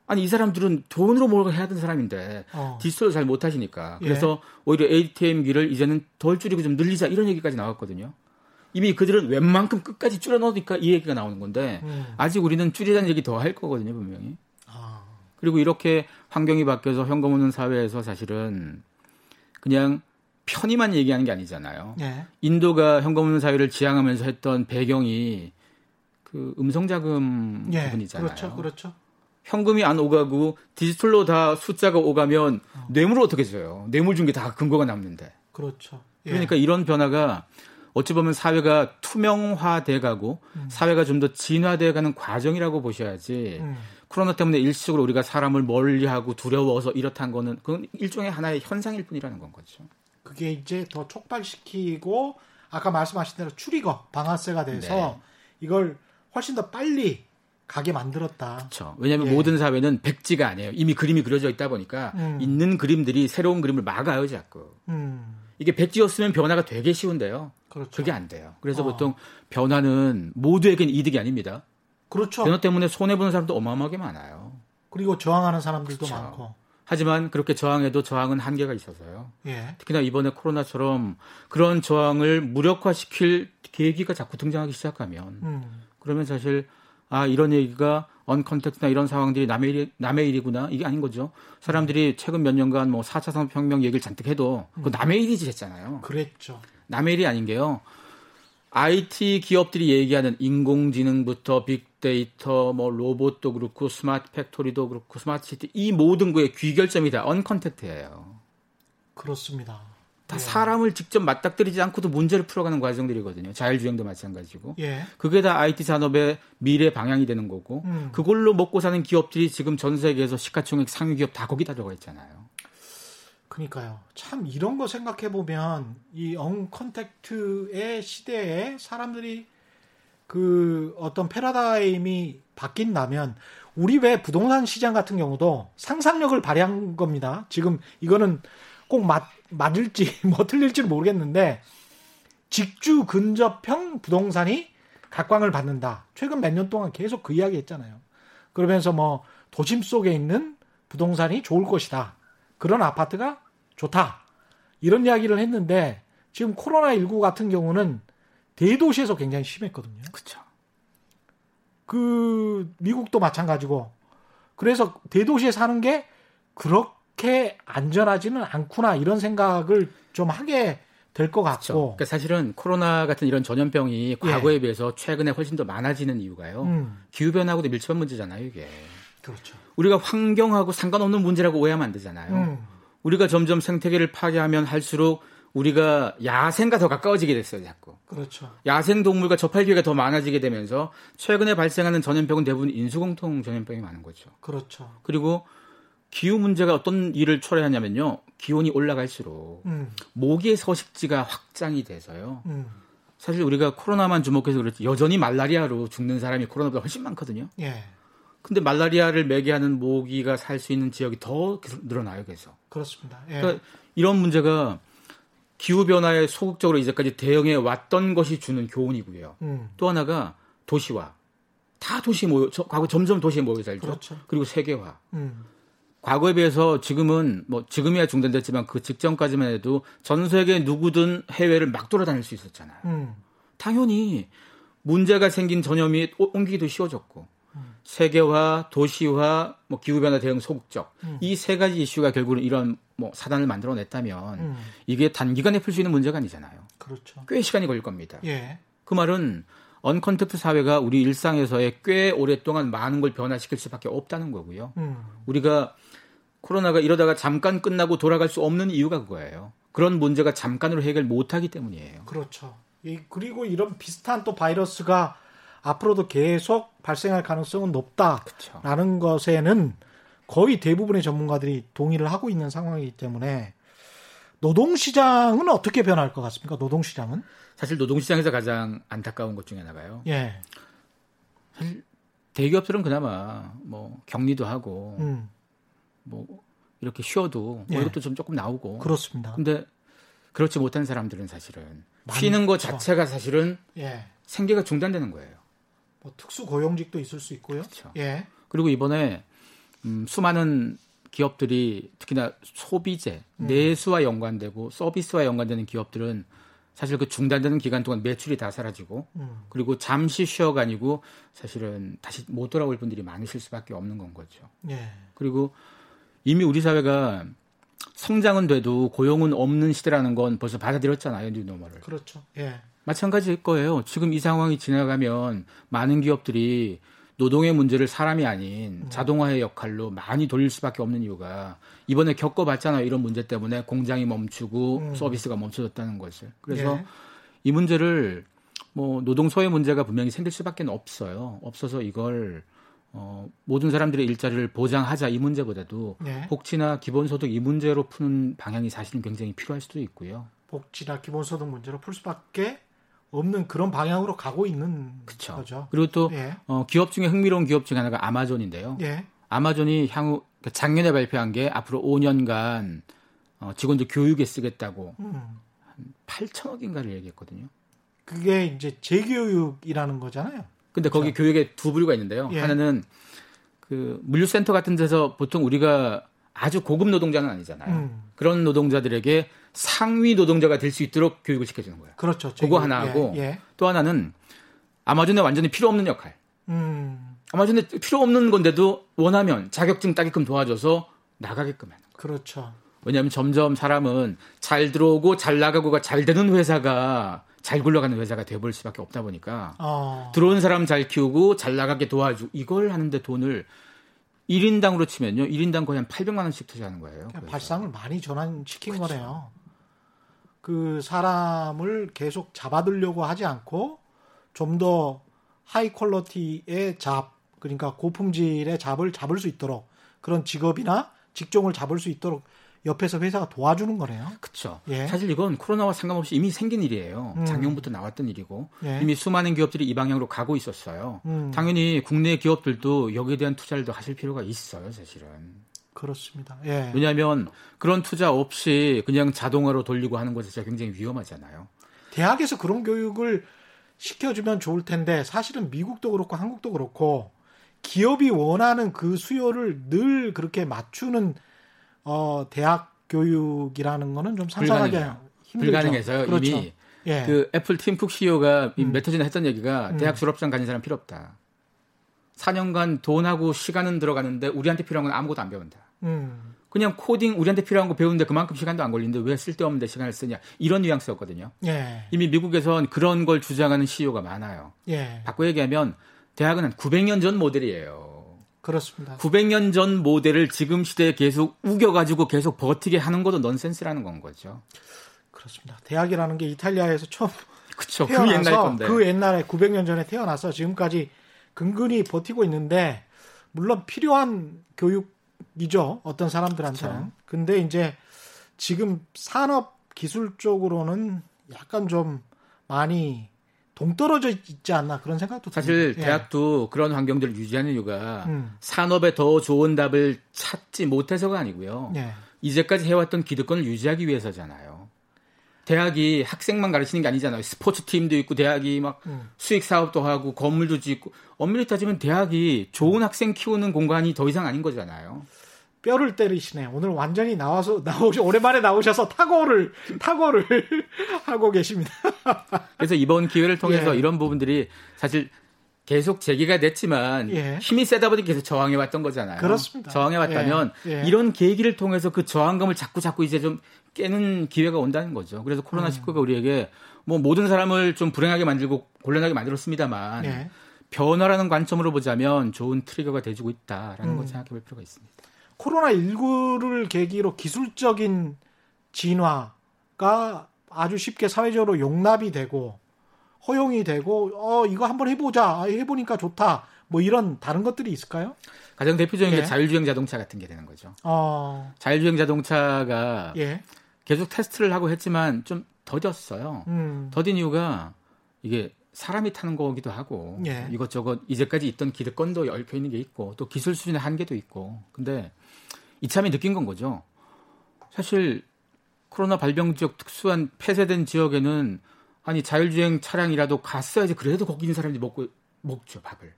아니 이 사람들은 돈으로 뭘 해야 되는 사람인데 어. 디지털을 잘 못하시니까 예. 그래서 오히려 ATM기를 이제는 덜 줄이고 좀 늘리자 이런 얘기까지 나왔거든요. 이미 그들은 웬만큼 끝까지 줄여넣으니까 이 얘기가 나오는 건데 음. 아직 우리는 줄이자는 얘기 더 할 거거든요 분명히. 아. 그리고 이렇게 환경이 바뀌어서 현금 없는 사회에서 사실은 그냥 편의만 얘기하는 게 아니잖아요. 예. 인도가 현금 없는 사회를 지향하면서 했던 배경이 그 음성 자금 예. 부분이잖아요. 그렇죠. 그렇죠. 현금이 안 오가고 디지털로 다 숫자가 오가면 뇌물을 어떻게 줘요? 뇌물 준 게 다 근거가 남는데. 그렇죠. 예. 그러니까 이런 변화가 어찌 보면 사회가 투명화돼 가고 사회가 좀 더 진화돼 가는 과정이라고 보셔야지 음. 코로나 때문에 일시적으로 우리가 사람을 멀리하고 두려워서 이렇다는 거는 그건 일종의 하나의 현상일 뿐이라는 건 거죠. 그게 이제 더 촉발시키고 아까 말씀하신 대로 추리거 방아쇠가 돼서 네. 이걸 훨씬 더 빨리 가게 만들었다. 그렇죠. 왜냐하면 예. 모든 사회는 백지가 아니에요. 이미 그림이 그려져 있다 보니까 음. 있는 그림들이 새로운 그림을 막아요, 자꾸. 음, 이게 백지였으면 변화가 되게 쉬운데요. 그렇죠. 그게 안 돼요. 그래서 어. 보통 변화는 모두에겐 이득이 아닙니다. 그렇죠. 변화 때문에 손해 보는 사람도 어마어마하게 많아요. 그리고 저항하는 사람들도 그렇죠. 많고. 하지만 그렇게 저항해도 저항은 한계가 있어서요. 예. 특히나 이번에 코로나처럼 그런 저항을 무력화시킬 계기가 자꾸 등장하기 시작하면 음, 그러면 사실 아 이런 얘기가 언컨택트나 이런 상황들이 남의 일 남의 일이구나 이게 아닌 거죠. 사람들이 최근 몇 년간 뭐 4차 산업혁명 얘기를 잔뜩 해도 그 남의 일이지 했잖아요. 그랬죠. 남의 일이 아닌 게요. IT 기업들이 얘기하는 인공지능부터 빅데이터, 뭐 로봇도 그렇고 smart factory도 그렇고 smart city 이 모든 거의 귀결점이 다 uncontact예요. 그렇습니다. 다 예. 사람을 직접 맞닥뜨리지 않고도 문제를 풀어가는 과정들이거든요. 자율주행도 마찬가지고. 예. 그게 다 IT 산업의 미래 방향이 되는 거고 음. 그걸로 먹고 사는 기업들이 지금 전 세계에서 시가총액 상위 기업 다 거기다 들어가 있잖아요. 그러니까요. 참 이런 거 생각해 보면 이 언컨택트의 시대에 사람들이 그 어떤 패러다임이 바뀐다면 우리 왜 부동산 시장 같은 경우도 상상력을 발휘한 겁니다. 지금 이거는 꼭 맞, 맞을지 뭐 틀릴지는 모르겠는데 직주 근접형 부동산이 각광을 받는다. 최근 몇 년 동안 계속 그 이야기 했잖아요. 그러면서 뭐 도심 속에 있는 부동산이 좋을 것이다. 그런 아파트가 좋다. 이런 이야기를 했는데 지금 코로나19 같은 경우는 대도시에서 굉장히 심했거든요. 그렇죠. 그 미국도 마찬가지고 그래서 대도시에 사는 게 그렇게 안전하지는 않구나 이런 생각을 좀 하게 될 것. 같고 그러니까 사실은 코로나 같은 이런 전염병이 과거에 비해서 최근에 훨씬 더 많아지는 이유가요. 예. 음, 기후 변화하고도 밀접한 문제잖아요, 이게. 그렇죠. 우리가 환경하고 상관없는 문제라고 오해하면 안 되잖아요. 음, 우리가 점점 생태계를 파괴하면 할수록 우리가 야생과 더 가까워지게 됐어요, 자꾸. 그렇죠. 야생 동물과 접할 기회가 더 많아지게 되면서 최근에 발생하는 전염병은 대부분 인수공통 전염병이 많은 거죠. 그렇죠. 그리고 기후 문제가 어떤 일을 초래하냐면요. 기온이 올라갈수록 음, 모기의 서식지가 확장이 돼서요. 음, 사실 우리가 코로나만 주목해서 그렇지 여전히 말라리아로 죽는 사람이 코로나보다 훨씬 많거든요. 예, 근데 말라리아를 매개하는 모기가 살 수 있는 지역이 더 늘어나요, 계속. 그렇습니다. 예, 그러니까 이런 문제가 기후 변화에 소극적으로 이제까지 대응해 왔던 것이 주는 교훈이고요. 음, 또 하나가 도시화. 다 도시 모여, 저- 과거 점점 도시에 모여 살죠. 그렇죠. 그리고 세계화. 음, 과거에 비해서 지금은 뭐 지금이야 중단됐지만 그 직전까지만 해도 전 세계 누구든 해외를 막 돌아다닐 수 있었잖아요. 음, 당연히 문제가 생긴 전염이 오- 옮기기도 쉬워졌고 세계화, 도시화, 뭐 기후 변화 대응 소극적 음. 이세 가지 이슈가 결국은 이런 뭐 사단을 만들어냈다면 음, 이게 단기간에 풀 수 있는 문제가 아니잖아요. 그렇죠. 꽤 시간이 걸릴 겁니다. 예, 그 말은 uncontact 사회가 우리 일상에서의 꽤 오랫동안 많은 걸 변화시킬 수밖에 없다는 거고요. 음, 우리가 코로나가 이러다가 잠깐 끝나고 돌아갈 수 없는 이유가 그거예요. 그런 문제가 잠깐으로 해결 못하기 때문이에요. 그렇죠. 이, 그리고 이런 비슷한 또 바이러스가 앞으로도 계속 발생할 가능성은 그렇죠. 높다라는 것에는 거의 대부분의 전문가들이 동의를 하고 있는 상황이기 때문에 노동시장은 어떻게 변할 것 같습니까? 노동시장은? 사실 노동시장에서 가장 안타까운 것 중에 하나가요. 예, 대기업들은 그나마 뭐 격리도 하고 음, 뭐 이렇게 쉬어도 예. 월급도 좀 조금 나오고. 그렇습니다. 근데 그렇지 못한 사람들은 사실은. 쉬는 것 자체가 사실은 예, 생계가 중단되는 거예요. 뭐 특수 고용직도 있을 수 있고요. 그렇죠. 예, 그리고 이번에 음, 수많은 기업들이 특히나 소비재, 음. 내수와 연관되고 서비스와 연관되는 기업들은 사실 그 중단되는 기간 동안 매출이 다 사라지고 음, 그리고 잠시 쉬어가 아니고 사실은 다시 못 돌아올 분들이 많으실 수밖에 없는 건 거죠. 예, 그리고 이미 우리 사회가 성장은 돼도 고용은 없는 시대라는 건 벌써 받아들였잖아요, 뉴노멀을. 그렇죠. 예, 마찬가지일 거예요. 지금 이 상황이 지나가면 많은 기업들이 노동의 문제를 사람이 아닌 자동화의 역할로 많이 돌릴 수밖에 없는 이유가 이번에 겪어봤잖아요. 이런 문제 때문에 공장이 멈추고 음. 서비스가 멈춰졌다는 것을. 그래서 예, 이 문제를 뭐 노동소의 문제가 분명히 생길 수밖에 없어요. 없어서 이걸 어, 모든 사람들의 일자리를 보장하자 이 문제보다도 예. 복지나 기본소득 이 문제로 푸는 방향이 사실은 굉장히 필요할 수도 있고요. 복지나 기본소득 문제로 풀 수밖에 없는 그런 방향으로 가고 있는 그쵸. 거죠. 그리고 또 예. 어, 기업 중에 흥미로운 기업 중에 하나가 아마존인데요. 예. 아마존이 향후 그러니까 작년에 발표한 게 앞으로 5년간 어, 직원들 교육에 쓰겠다고 음. 8천억인가를 얘기했거든요. 그게 이제 재교육이라는 거잖아요. 근데 거기 교육에 두 부류가 있는데요. 예. 하나는 그 물류센터 같은 데서 보통 우리가 아주 고급 노동자는 아니잖아요. 음. 그런 노동자들에게 상위 노동자가 될 수 있도록 교육을 시켜주는 거예요. 그렇죠. 그거 재교육. 하나 하고 예. 예. 또 하나는 아마존에 완전히 필요 없는 역할. 음. 아마존에 필요 없는 건데도 원하면 자격증 따게끔 도와줘서 나가게끔 하는 거예요. 그렇죠. 왜냐하면 점점 사람은 잘 들어오고 잘 나가고가 잘 되는 회사가 잘 굴러가는 회사가 돼버릴 수밖에 없다 보니까 어. 들어온 사람 잘 키우고 잘 나가게 도와주고 이걸 하는데 돈을 1인당으로 치면요. 1인당 거의 한 800만 원씩 투자하는 거예요. 그래서. 발상을 많이 전환시킨 거네요. 그 사람을 계속 잡아들려고 하지 않고 좀 더 하이 퀄러티의 잡, 그러니까 고품질의 잡을 잡을 수 있도록 그런 직업이나 직종을 잡을 수 있도록 옆에서 회사가 도와주는 거네요. 그렇죠. 예. 사실 이건 코로나와 상관없이 이미 생긴 일이에요. 음. 작년부터 나왔던 일이고 예. 이미 수많은 기업들이 이 방향으로 가고 있었어요. 음. 당연히 국내 기업들도 여기에 대한 투자를 더 하실 필요가 있어요, 사실은. 그렇습니다. 예. 왜냐하면 그런 투자 없이 그냥 자동화로 돌리고 하는 것이 진짜 굉장히 위험하잖아요. 대학에서 그런 교육을 시켜주면 좋을 텐데 사실은 미국도 그렇고 한국도 그렇고 기업이 원하는 그 수요를 늘 그렇게 맞추는 어, 대학 교육이라는 거는 좀 상상하기. 힘들죠. 불가능해서요. 그렇죠. 이미 예. 그 애플 팀쿡 CEO가 음. 몇해 전에 했던 얘기가 음. 대학 졸업장 가진 사람 필요 없다. 4년간 돈하고 시간은 들어가는데 우리한테 필요한 건 아무것도 안 배운다. 음, 그냥 코딩 우리한테 필요한 거 배우는데 그만큼 시간도 안 걸리는데 왜 쓸데없는데 시간을 쓰냐 이런 뉘앙스였거든요. 예, 이미 미국에선 그런 걸 주장하는 CEO가 많아요. 예, 바꿔 얘기하면 대학은 한 900년 전 모델이에요. 그렇습니다. 900년 전 모델을 지금 시대에 계속 우겨가지고 계속 버티게 하는 것도 넌센스라는 건 거죠. 그렇습니다. 대학이라는 게 이탈리아에서 처음 그쵸. 그 옛날 태어나서 건데. 그 옛날에 900년 전에 태어나서 지금까지 근근히 버티고 있는데 물론 필요한 교육이죠. 어떤 사람들한테는. 그쵸. 근데 이제 지금 산업 기술 쪽으로는 약간 좀 많이 동떨어져 있지 않나 그런 생각도 사실 듭니다. 예. 대학도 그런 환경들을 유지하는 이유가 음. 산업에 더 좋은 답을 찾지 못해서가 아니고요. 예. 이제까지 해왔던 기득권을 유지하기 위해서잖아요. 대학이 학생만 가르치는 게 아니잖아요. 스포츠 팀도 있고 대학이 막 음. 수익 사업도 하고 건물도 짓고 엄밀히 따지면 대학이 좋은 학생 키우는 공간이 더 이상 아닌 거잖아요. 뼈를 때리시네. 오늘 완전히 나와서 나오셔 오랜만에 나오셔서 타고를 타고를 하고 계십니다. 그래서 이번 기회를 통해서 예. 이런 부분들이 사실 계속 제기가 됐지만 예. 힘이 세다 보니 계속 저항해 왔던 거잖아요. 그렇습니다. 저항해 왔다면 예. 예. 이런 계기를 통해서 그 저항감을 자꾸 자꾸 이제 좀 깨는 기회가 온다는 거죠. 그래서 코로나 19가 우리에게 뭐 모든 사람을 좀 불행하게 만들고 곤란하게 만들었습니다만 예. 변화라는 관점으로 보자면 좋은 트리거가 돼주고 있다라는 음. 걸 생각해 볼 필요가 있습니다. 코로나 19를 계기로 기술적인 진화가 아주 쉽게 사회적으로 용납이 되고 허용이 되고 어 이거 한번 해보자 아, 해보니까 좋다 뭐 이런 다른 것들이 있을까요? 가장 대표적인 예. 게 자율주행 자동차 같은 게 되는 거죠. 어 자율주행 자동차가 예, 계속 테스트를 하고 했지만 좀 더뎠어요. 음, 더딘 이유가 이게 사람이 타는 거기도 하고 예. 이것저것 이제까지 있던 기득권도 얽혀 있는 게 있고 또 기술 수준의 한계도 있고 근데 이참에 느낀 건 거죠. 사실 코로나 발병 지역 특수한 폐쇄된 지역에는 아니 자율주행 차량이라도 갔어야지 그래도 거기 있는 사람들이 먹고 먹죠 밥을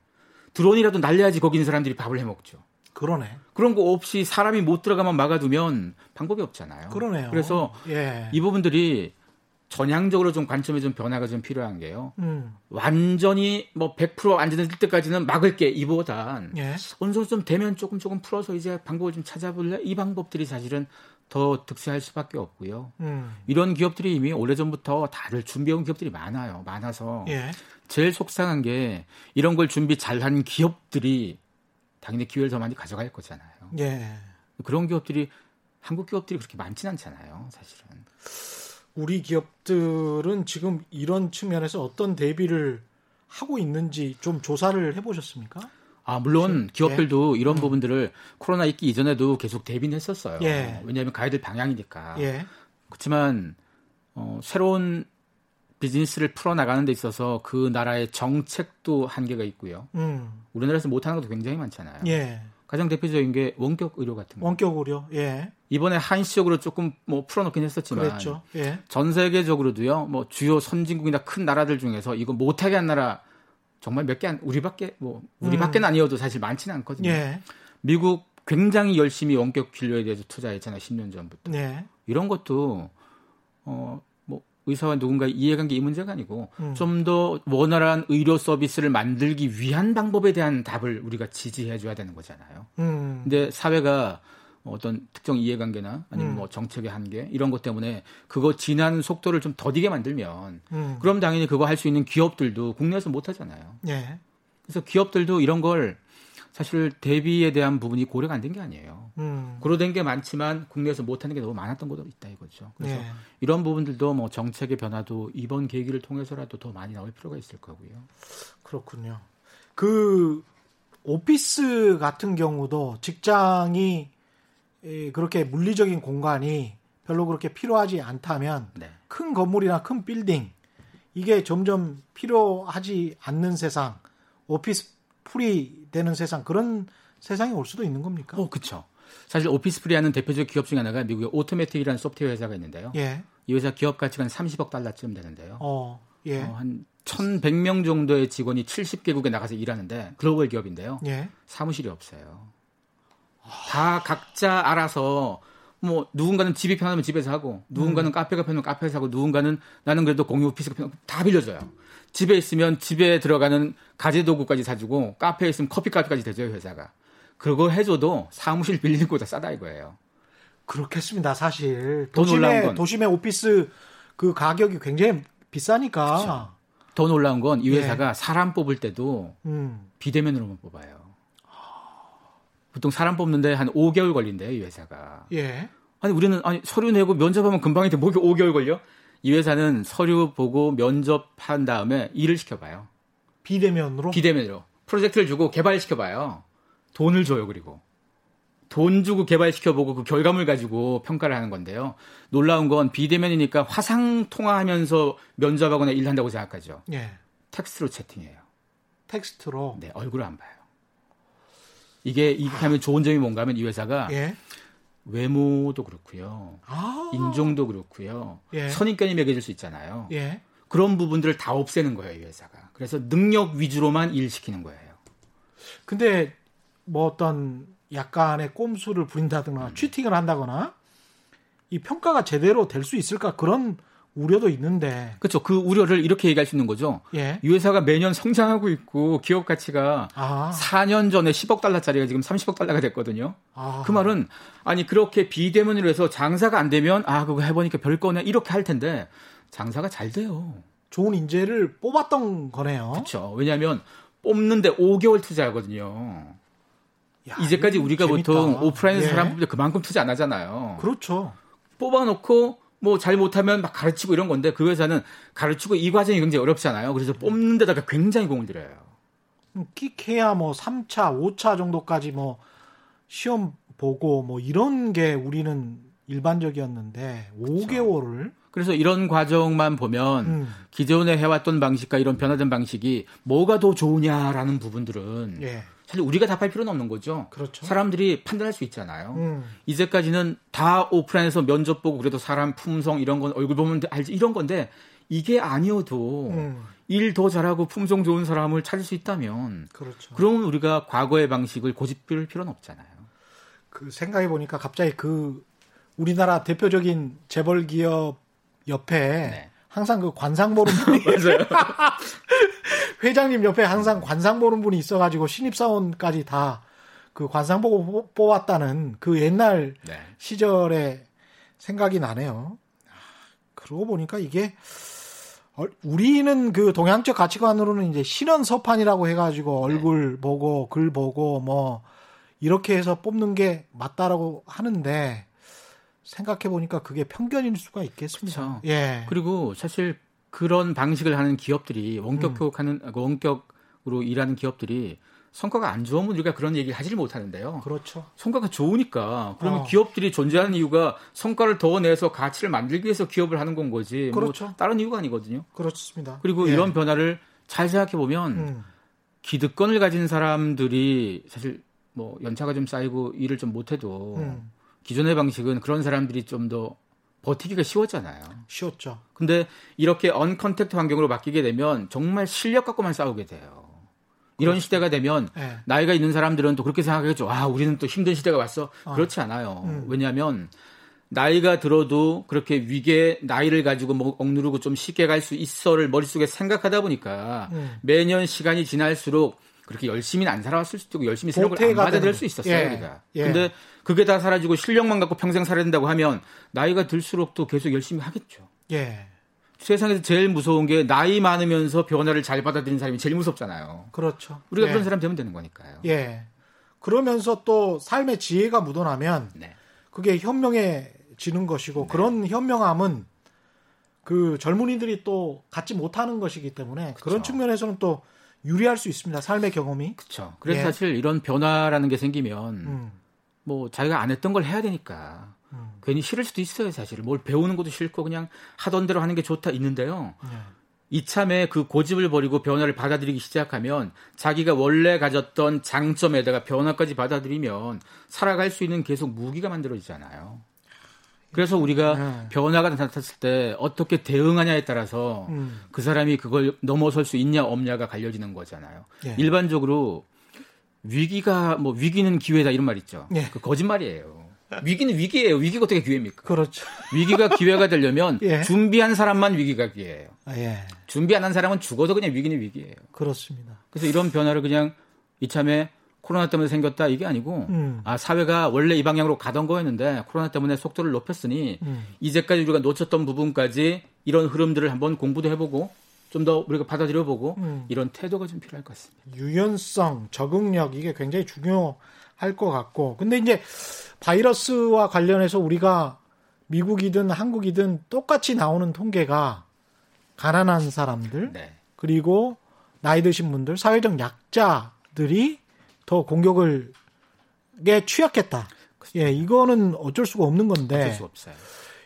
드론이라도 날려야지 거기 있는 사람들이 밥을 해 먹죠. 그러네, 그런 거 없이 사람이 못 들어가만 막아두면 방법이 없잖아요. 그러네요. 그래서 예, 이 부분들이 전향적으로 좀 관점에 좀 변화가 좀 필요한 게요. 음, 완전히 뭐 100% 안전해질 때까지는 막을 게 이보단 예, 어느 정도 좀 되면 조금 조금 풀어서 이제 방법을 좀 찾아볼래? 이 방법들이 사실은 더 득세할 수밖에 없고요. 음, 이런 기업들이 이미 오래전부터 다들 준비해온 기업들이 많아요. 많아서 예, 제일 속상한 게 이런 걸 준비 잘한 기업들이 당연히 기회를 더 많이 가져갈 거잖아요. 예. 그런 기업들이 한국 기업들이 그렇게 많진 않잖아요. 사실은. 우리 기업들은 지금 이런 측면에서 어떤 대비를 하고 있는지 좀 조사를 해보셨습니까? 아, 물론 기업들도 이런 음. 부분들을 코로나 있기 이전에도 계속 대비는 했었어요. 예. 왜냐하면 가야 될 방향이니까. 예, 그렇지만 어, 새로운 비즈니스를 풀어나가는 데 있어서 그 나라의 정책도 한계가 있고요. 음. 우리나라에서 못하는 것도 굉장히 많잖아요. 예. 가장 대표적인 게 원격 의료 같은 거. 원격 의료. 예. 이번에 한시적으로 조금 뭐 풀어놓긴 했었지만 그랬죠. 예. 전 세계적으로도요. 뭐 주요 선진국이나 큰 나라들 중에서 이거 못하게 한 나라 정말 몇 개 안 우리밖에 뭐 우리밖에는 음. 아니어도 사실 많지는 않거든요. 예. 미국 굉장히 열심히 원격 진료에 대해서 투자했잖아요. 10년 전부터. 네. 이런 것도 어 의사와 누군가 이해관계 이 문제가 아니고 음. 좀더 원활한 의료 서비스를 만들기 위한 방법에 대한 답을 우리가 지지해 줘야 되는 거잖아요. 음. 근데 사회가 어떤 특정 이해관계나 아니면 음. 뭐 정책의 한계 이런 것 때문에 그거 지나는 속도를 좀 더디게 만들면 음. 그럼 당연히 그거 할 수 있는 기업들도 국내에서 못 하잖아요. 네. 그래서 기업들도 이런 걸 사실 대비에 대한 부분이 고려가 안 된 게 아니에요. 음. 고려된 게 많지만 국내에서 못하는 게 너무 많았던 것도 있다 이거죠. 그래서 네. 이런 부분들도 뭐 정책의 변화도 이번 계기를 통해서라도 더 많이 나올 필요가 있을 거고요. 그렇군요. 그 오피스 같은 경우도 직장이 그렇게 물리적인 공간이 별로 그렇게 필요하지 않다면 네. 큰 건물이나 큰 빌딩 이게 점점 필요하지 않는 세상 오피스 풀이 되는 세상 그런 세상이 올 수도 있는 겁니까? 어, 그렇죠. 사실 office free하는 대표적 기업 중에 하나가 미국의 Automattic이라는 소프트웨어 회사가 있는데요. 예. 이 회사 기업 가치가 한 30억 달러쯤 되는데요. 어, 예. 어, 한 1,100명 정도의 직원이 70개국에 나가서 일하는데 글로벌 기업인데요. 예. 사무실이 없어요. 다 각자 알아서 뭐 누군가는 집이 편하면 집에서 하고 누군가는 음. 카페가 편하면 카페에서 하고 누군가는 나는 그래도 공유 오피스가 편하고 다 빌려줘요. 집에 있으면 집에 들어가는 가재 도구까지 사주고 카페에 있으면 커피 카페까지 대줘요 회사가. 그거 해줘도 사무실 빌리는 것보다 싸다 이거예요. 그렇겠습니다. 사실 도심의 도심의 오피스 그 가격이 굉장히 비싸니까. 그렇죠. 더 놀라운 건 이 회사가 예. 사람 뽑을 때도 음. 비대면으로만 뽑아요. 보통 사람 뽑는데 한 5개월 걸린대요, 이 회사가. 예. 아니, 우리는, 아니, 서류 내고 면접하면 금방인데 뭐 5개월 걸려? 이 회사는 서류 보고 면접한 다음에 일을 시켜봐요. 비대면으로? 비대면으로. 프로젝트를 주고 개발시켜봐요. 돈을 줘요, 그리고. 돈 주고 개발시켜보고 그 결과물 가지고 평가를 하는 건데요. 놀라운 건 비대면이니까 화상 통화하면서 면접하거나 일한다고 생각하죠. 예. 텍스트로 채팅해요. 텍스트로? 네, 얼굴을 안 봐요. 이게 이렇게 하면 좋은 점이 뭔가 하면 이 회사가 예? 외모도 그렇고요. 아~ 인종도 그렇고요. 예. 선입견이 매겨질 수 있잖아요. 예. 그런 부분들을 다 없애는 거예요, 이 회사가. 그래서 능력 위주로만 일 시키는 거예요. 근데 뭐 어떤 약간의 꼼수를 부린다거나 음. 취팅을 한다거나 이 평가가 제대로 될 수 있을까 그런 우려도 있는데. 그렇죠. 그 우려를 이렇게 얘기할 수 있는 거죠. 예. 이 회사가 매년 성장하고 있고 기업 가치가 아. 4년 전에 10억 달러짜리가 지금 30억 달러가 됐거든요. 아. 그 말은 아니 그렇게 비대면으로 해서 장사가 안 되면 아 그거 해보니까 별 거네 이렇게 할 텐데 장사가 잘 돼요. 좋은 인재를 뽑았던 거네요. 그렇죠. 왜냐하면 뽑는데 5개월 투자하거든요. 야, 이제까지 우리가 재밌다. 보통 오프라인에서 예. 사람 뽑을 때 그만큼 투자 안 하잖아요. 그렇죠. 뽑아놓고 뭐 잘 못하면 막 가르치고 이런 건데 그 회사는 가르치고 이 과정이 굉장히 어렵잖아요. 그래서 뽑는 데다가 굉장히 공을 들여요. 끽해야 뭐 3차, 5차 정도까지 뭐 시험 보고 뭐 이런 게 우리는 일반적이었는데 5개월을 그렇죠. 그래서 이런 과정만 보면 음. 기존에 해왔던 방식과 이런 변화된 방식이 뭐가 더 좋으냐라는 부분들은 예. 사실 우리가 답할 필요는 없는 거죠. 그렇죠. 사람들이 판단할 수 있잖아요. 음. 이제까지는 다 오프라인에서 면접 보고 그래도 사람 품성 이런 건 얼굴 보면 알지 이런 건데 이게 아니어도 음. 일더 잘하고 품성 좋은 사람을 찾을 수 있다면 그렇죠. 그러면 우리가 과거의 방식을 고집할 필요는 없잖아요. 그 생각해 보니까 갑자기 그 우리나라 대표적인 재벌 기업 옆에 네. 항상 그 관상 보는 분이 맞아요. 회장님 옆에 항상 관상 보는 분이 있어가지고 신입사원까지 다 그 관상 보고 뽑았다는 그 옛날 네. 시절의 생각이 나네요. 그러고 보니까 이게 우리는 그 동양적 가치관으로는 이제 신원 서판이라고 해가지고 얼굴 네. 보고 글 보고 뭐 이렇게 해서 뽑는 게 맞다라고 하는데 생각해 보니까 그게 편견일 수가 있겠습니다. 그렇죠. 예. 그리고 사실 그런 방식을 하는 기업들이 원격 음. 교육하는 음. 원격으로 일하는 기업들이 성과가 안 좋으면 우리가 그런 얘기를 하지를 못하는데요. 그렇죠. 성과가 좋으니까 그러면 어. 기업들이 존재하는 이유가 성과를 더 내서 가치를 만들기 위해서 기업을 하는 건 거지. 그렇죠. 뭐 다른 이유가 아니거든요. 그렇습니다. 그리고 예. 이런 변화를 잘 생각해 보면 음. 기득권을 가진 사람들이 사실 뭐 연차가 좀 쌓이고 일을 좀 못해도 음. 기존의 방식은 그런 사람들이 좀 더 버티기가 쉬웠잖아요. 쉬웠죠. 근데 이렇게 언컨택트 환경으로 바뀌게 되면 정말 실력 갖고만 싸우게 돼요. 이런 시대가 되면 예. 나이가 있는 사람들은 또 그렇게 생각하겠죠. 아, 우리는 또 힘든 시대가 왔어. 어. 그렇지 않아요. 음. 왜냐하면 나이가 들어도 그렇게 위계 나이를 가지고 뭐 억누르고 좀 쉽게 갈 수 있어를 머릿속에 생각하다 보니까 음. 매년 시간이 지날수록 그렇게 열심히는 안 살아왔을 수도 있고 열심히 걸안 도태가 받아들일 수 있었어요, 예. 우리가. 예. 근데 그게 다 사라지고 실력만 갖고 평생 살아야 된다고 하면 나이가 들수록 또 계속 열심히 하겠죠. 예. 세상에서 제일 무서운 게 나이 많으면서 변화를 잘 받아들이는 사람이 제일 무섭잖아요. 그렇죠. 우리가 예. 그런 사람 되면 되는 거니까요. 예. 그러면서 또 삶의 지혜가 묻어나면 네. 그게 현명해지는 것이고 그런 현명함은 그 젊은이들이 또 갖지 못하는 것이기 때문에 그런 그쵸. 측면에서는 또 유리할 수 있습니다. 삶의 경험이. 그렇죠. 그래서 예. 사실 이런 변화라는 게 생기면 음. 뭐 자기가 안 했던 걸 해야 되니까 음. 괜히 싫을 수도 있어요, 사실. 뭘 배우는 것도 싫고 그냥 하던 대로 하는 게 좋다 있는데요. 예. 이참에 그 고집을 버리고 변화를 받아들이기 시작하면 자기가 원래 가졌던 장점에다가 변화까지 받아들이면 살아갈 수 있는 계속 무기가 만들어지잖아요. 그래서 우리가 네. 변화가 나타났을 때 어떻게 대응하냐에 따라서 음. 그 사람이 그걸 넘어설 수 있냐 없냐가 갈려지는 거잖아요. 예. 일반적으로 위기가 뭐 위기는 기회다 이런 말 있죠. 예. 그 거짓말이에요. 위기는 위기예요. 위기가 어떻게 기회입니까? 그렇죠. 위기가 기회가 되려면 예. 준비한 사람만 위기가 기회예요. 아, 예. 준비 안 한 사람은 죽어도 그냥 위기는 위기예요. 그렇습니다. 그래서 이런 변화를 그냥 이참에 코로나 때문에 생겼다 이게 아니고 음. 아 사회가 원래 이 방향으로 가던 거였는데 코로나 때문에 속도를 높였으니 음. 이제까지 우리가 놓쳤던 부분까지 이런 흐름들을 한번 공부도 해보고 좀 더 우리가 받아들여보고 음. 이런 태도가 좀 필요할 것 같습니다. 유연성, 적응력 이게 굉장히 중요할 것 같고. 근데 이제 바이러스와 관련해서 우리가 미국이든 한국이든 똑같이 나오는 통계가 가난한 사람들 네. 그리고 나이 드신 분들, 사회적 약자들이 더 공격을 에 취약했다. 예, 이거는 어쩔 수가 없는 건데 어쩔 수 없어요.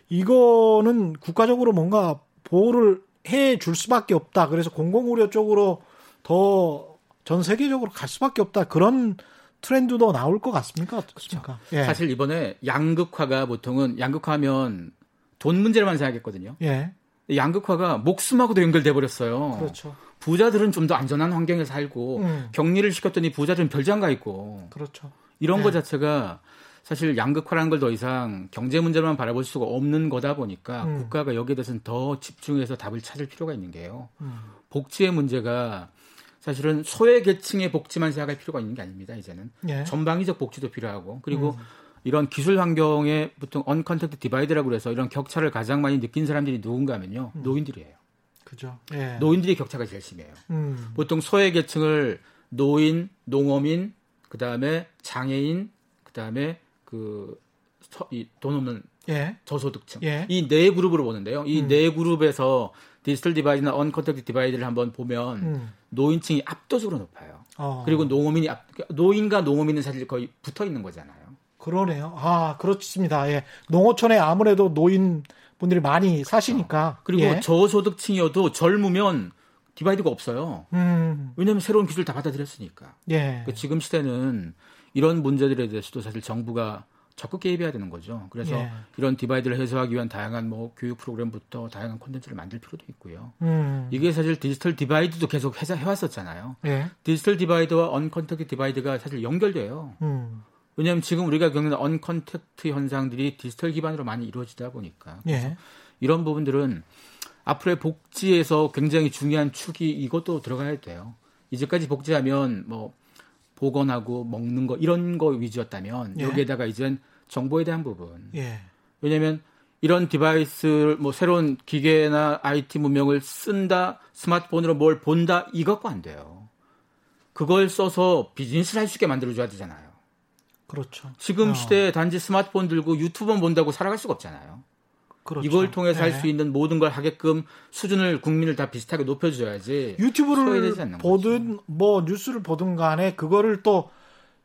이거는 국가적으로 뭔가 보호를 해 줄 수밖에 없다. 그래서 공공의료 쪽으로 더 전 세계적으로 갈 수밖에 없다. 그런 트렌드도 나올 것 같습니까? 어떻습니까? 예. 사실 이번에 양극화가 보통은 양극화하면 돈 문제로만 생각했거든요. 예. 양극화가 목숨하고도 연결돼 버렸어요. 그렇죠. 부자들은 좀 더 안전한 환경에 살고 음. 격리를 시켰더니 부자들은 별장 가 있고 그렇죠. 이런 네. 것 자체가 사실 양극화라는 걸 더 이상 경제 문제만 바라볼 수가 없는 거다 보니까 음. 국가가 여기에 대해서는 더 집중해서 답을 찾을 필요가 있는 게요. 음. 복지의 문제가 사실은 소외 계층의 복지만 생각할 필요가 있는 게 아닙니다. 이제는 예. 전방위적 복지도 필요하고 그리고 음. 이런 기술 환경에 보통 uncontact divide라고 그래서 이런 격차를 가장 많이 느낀 사람들이 누군가 하면요. 음. 노인들이에요. 그죠. 예. 노인들이 격차가 제일 심해요. 음. 보통 소외 계층을 노인, 농어민, 그다음에 장애인, 그다음에 그 돈 없는 예. 저소득층 예. 이네 그룹으로 보는데요. 이 음. 네 그룹에서 digital divide나 uncontact divide를 한번 보면 음. 노인층이 압도적으로 높아요. 어. 그리고 농어민이 압, 노인과 농어민은 사실 거의 붙어 있는 거잖아요. 그러네요. 아, 그렇습니다. 예. 농어촌에 아무래도 노인 분들이 많이 사시니까. 그리고 예. 저소득층이어도 젊으면 divide가 없어요. 음. 왜냐하면 새로운 기술 다 받아들였으니까. 예. 그 지금 시대는 이런 문제들에 대해서도 사실 정부가 적극 개입해야 되는 거죠. 그래서 예. 이런 divide를 해소하기 위한 다양한 뭐 교육 프로그램부터 다양한 콘텐츠를 만들 필요도 있고요. 음. 이게 사실 디지털 divide도 계속 해서 해왔었잖아요. 예. 디지털 divide와 uncontact divide가 사실 연결돼요. 음. 왜냐하면 지금 우리가 겪는 uncontact 현상들이 디지털 기반으로 많이 이루어지다 보니까 예. 이런 부분들은 앞으로의 복지에서 굉장히 중요한 축이 이것도 들어가야 돼요. 이제까지 복지하면 뭐 보건하고 먹는 거 이런 거 위주였다면 예. 여기에다가 이젠 정보에 대한 부분. 예. 왜냐하면 이런 디바이스를 뭐 새로운 기계나 IT 문명을 쓴다, 스마트폰으로 뭘 본다 갖고 안 돼요. 그걸 써서 비즈니스를 할 수 있게 만들어줘야 되잖아요. 그렇죠. 지금 어. 시대에 단지 스마트폰 들고 유튜브만 본다고 살아갈 수가 없잖아요. 그렇죠. 이걸 통해서 네. 할수 있는 모든 걸 하게끔 수준을 국민을 다 비슷하게 높여줘야지. 유튜브를 보든 거죠. 뭐 뉴스를 보든 간에 그거를 또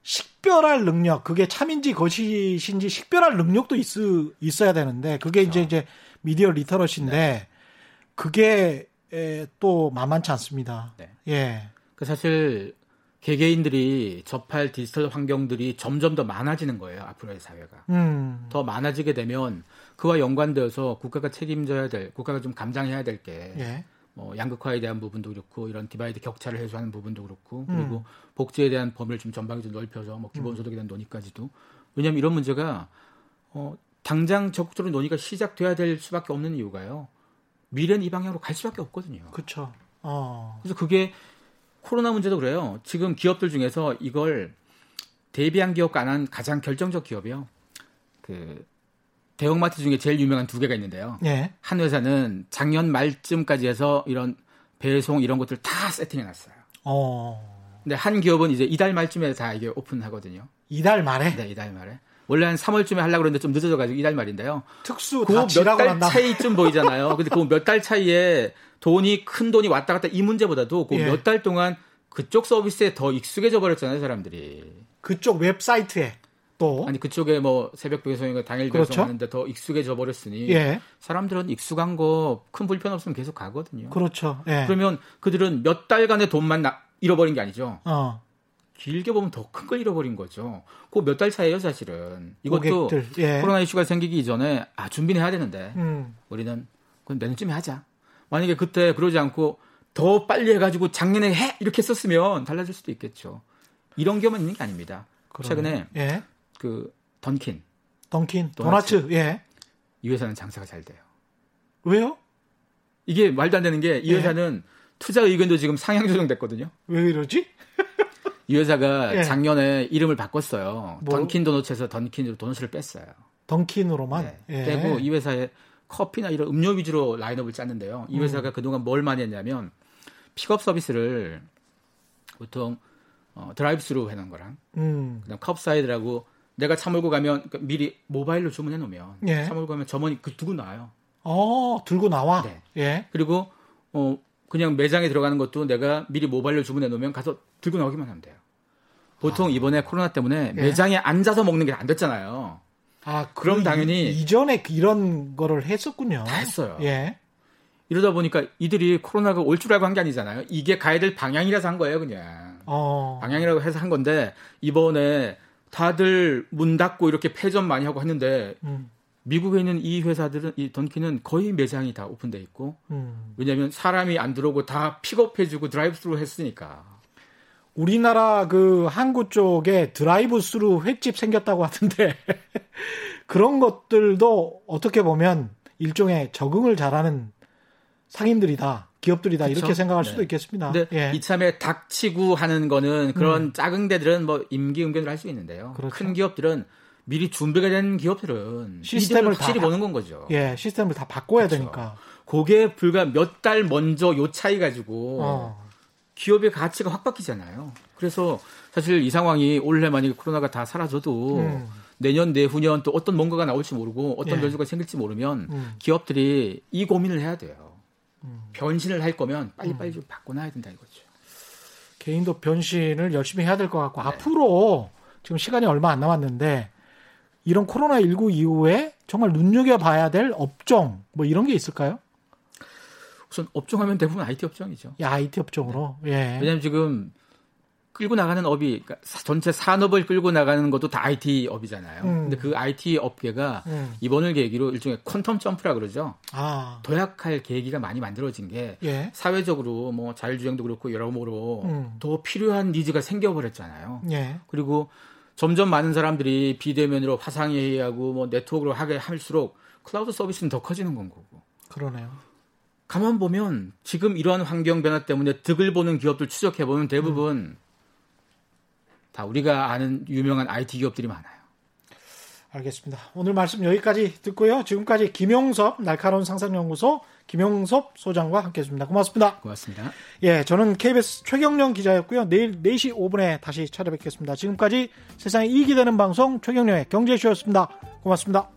식별할 능력, 그게 참인지 거짓인지 식별할 능력도 있, 있어야 되는데 그게 그렇죠. 이제 이제 미디어 리터러시인데 네. 그게 또 만만치 않습니다. 네. 예. 그 사실 개개인들이 접할 디지털 환경들이 점점 더 많아지는 거예요. 앞으로의 사회가. 음. 더 많아지게 되면 그와 연관되어서 국가가 책임져야 될, 국가가 좀 감당해야 될 게, 예. 뭐 양극화에 대한 부분도 그렇고 이런 divide 격차를 해소하는 부분도 그렇고 그리고 음. 복지에 대한 범위를 좀 전방위적으로 넓혀서 뭐 기본소득에 대한 논의까지도 왜냐하면 이런 문제가 어, 당장 적극적으로 논의가 시작돼야 될 수밖에 없는 이유가요. 미래는 이 방향으로 갈 수밖에 없거든요. 그렇죠. 어. 그래서 그게 코로나 문제도 그래요. 지금 기업들 중에서 이걸 대비한 기업과 안 한 가장 결정적 기업이요. 그 대형마트 중에 제일 유명한 두 개가 있는데요. 예. 한 회사는 작년 말쯤까지 해서 이런 배송 이런 것들 다 세팅해 놨어요. 어. 근데 한 기업은 이제 이달 말쯤에 다 이게 오픈하거든요. 이달 말에? 네, 이달 말에. 원래 한 3월쯤에 하려고 그랬는데 좀 늦어져가지고 이달 말인데요. 특수 그몇달 차이쯤 보이잖아요. 근데 그 몇 달 차이에 돈이 큰 돈이 왔다 갔다 이 문제보다도 그 몇달 예. 동안 그쪽 서비스에 더 익숙해져 버렸잖아요, 사람들이. 그쪽 웹사이트에 또 아니 그쪽에 뭐 새벽 배송이가 당일 그렇죠? 배송하는데 더 익숙해져 버렸으니 예. 사람들은 익숙한 거 큰 불편 없으면 계속 가거든요. 그렇죠. 예. 그러면 그들은 몇 달간의 돈만 나, 잃어버린 게 아니죠. 어. 길게 보면 더 큰 걸 잃어버린 거죠. 그 몇 달 차이에요, 사실은. 이것도 예. 코로나 이슈가 생기기 이전에 아 준비는 해야 되는데 음. 우리는 그건 내년쯤에 하자. 만약에 그때 그러지 않고 더 빨리 해가지고 작년에 해 이렇게 썼으면 달라질 수도 있겠죠. 이런 경우만 있는 게 아닙니다. 그러네. 최근에 예. 그 던킨, 던킨, 도나츠, 도나츠, 예. 이 회사는 장사가 잘 돼요. 왜요? 이게 말도 안 되는 게이 예. 회사는 예. 투자 의견도 지금 상향 조정됐거든요. 왜 이러지? 이 회사가 예. 작년에 이름을 바꿨어요. 뭐? 던킨 도너츠에서 던킨으로 도너츠를 뺐어요. 던킨으로만 네. 예. 빼고 이 회사에 커피나 이런 음료 위주로 라인업을 짰는데요. 이 회사가 음. 그동안 뭘 많이 했냐면 픽업 서비스를 보통 어, 드라이브스루 해놓은 거랑 음. 그다음 curbside라고 내가 차 몰고 가면 그러니까 미리 모바일로 주문해 놓으면 예. 차 몰고 가면 점원이 그 두고 나와요. 어, 들고 나와. 네. 예. 그리고 어 그냥 매장에 들어가는 것도 내가 미리 모바일로 주문해 놓으면 가서 들고 나오기만 하면 돼요. 보통 아. 이번에 코로나 때문에 예. 매장에 앉아서 먹는 게 안 됐잖아요. 아, 그럼 당연히 이전에 이런 거를 했었군요. 다 했어요. 예. 이러다 보니까 이들이 코로나가 올 줄 알고 한 게 아니잖아요. 이게 가야 될 방향이라서 한 거예요, 그냥. 어. 방향이라고 해서 한 건데 이번에 다들 문 닫고 이렇게 폐점 많이 하고 했는데 음. 미국에 있는 이 회사들은 이 던키는 거의 매장이 다 오픈돼 있고 음. 왜냐하면 사람이 안 들어오고 다 픽업해주고 드라이브스루 했으니까. 우리나라 그 항구 쪽에 드라이브스루 횟집 생겼다고 하던데 그런 것들도 어떻게 보면 일종의 적응을 잘하는 상인들이다. 기업들이다 그쵸? 이렇게 생각할 네. 수도 있겠습니다. 근데 예. 이참에 닥치고 하는 거는 그런 음. 작은 데들은 뭐 임기 응변을 할 수 있는데요. 그렇죠. 큰 기업들은 미리 준비가 된 기업들은 시스템을 확실히 보는 건 거죠. 예, 시스템을 다 바꿔야 그렇죠. 되니까. 그게 불과 몇 달 먼저 요 차이 가지고 어. 기업의 가치가 확 바뀌잖아요. 그래서 사실 이 상황이 올해 만약에 코로나가 다 사라져도 음. 내년 내후년 또 어떤 뭔가가 나올지 모르고 어떤 예. 변수가 생길지 모르면 음. 기업들이 이 고민을 해야 돼요. 음. 변신을 할 거면 빨리빨리 음. 좀 바꿔놔야 된다 이거죠. 개인도 변신을 열심히 해야 될 것 같고 네. 앞으로 지금 시간이 얼마 안 남았는데 이런 코로나19 이후에 정말 눈여겨봐야 될 업종 뭐 이런 게 있을까요? 우선 업종 하면 대부분 IT 업종이죠. 야, IT 업종으로. 네. 예. 왜냐하면 지금 끌고 나가는 업이 그러니까 전체 산업을 끌고 나가는 것도 다 IT 업이잖아요. 음. 근데 그 IT 업계가 음. 이번을 계기로 일종의 quantum jump라 그러죠. 아. 도약할 계기가 많이 만들어진 게 예. 사회적으로 뭐 자율주행도 그렇고 여러모로 음. 더 필요한 needs가 생겨버렸잖아요. 예. 그리고 점점 많은 사람들이 비대면으로 화상회의하고 뭐 네트워크로 하게 할수록 클라우드 서비스는 더 커지는 건 거고. 그러네요. 가만 보면 지금 이러한 환경 변화 때문에 득을 보는 기업들 추적해 보면 대부분 음. 다 우리가 아는 유명한 IT 기업들이 많아요. 알겠습니다. 오늘 말씀 여기까지 듣고요. 지금까지 김용섭 날카로운 상상연구소 김용섭 소장과 함께 했습니다. 고맙습니다. 고맙습니다. 예, 저는 KBS 최경령 기자였고요. 내일 4시 5분에 다시 찾아뵙겠습니다. 지금까지 세상에 이익이 되는 방송 최경령의 경제쇼였습니다. 고맙습니다.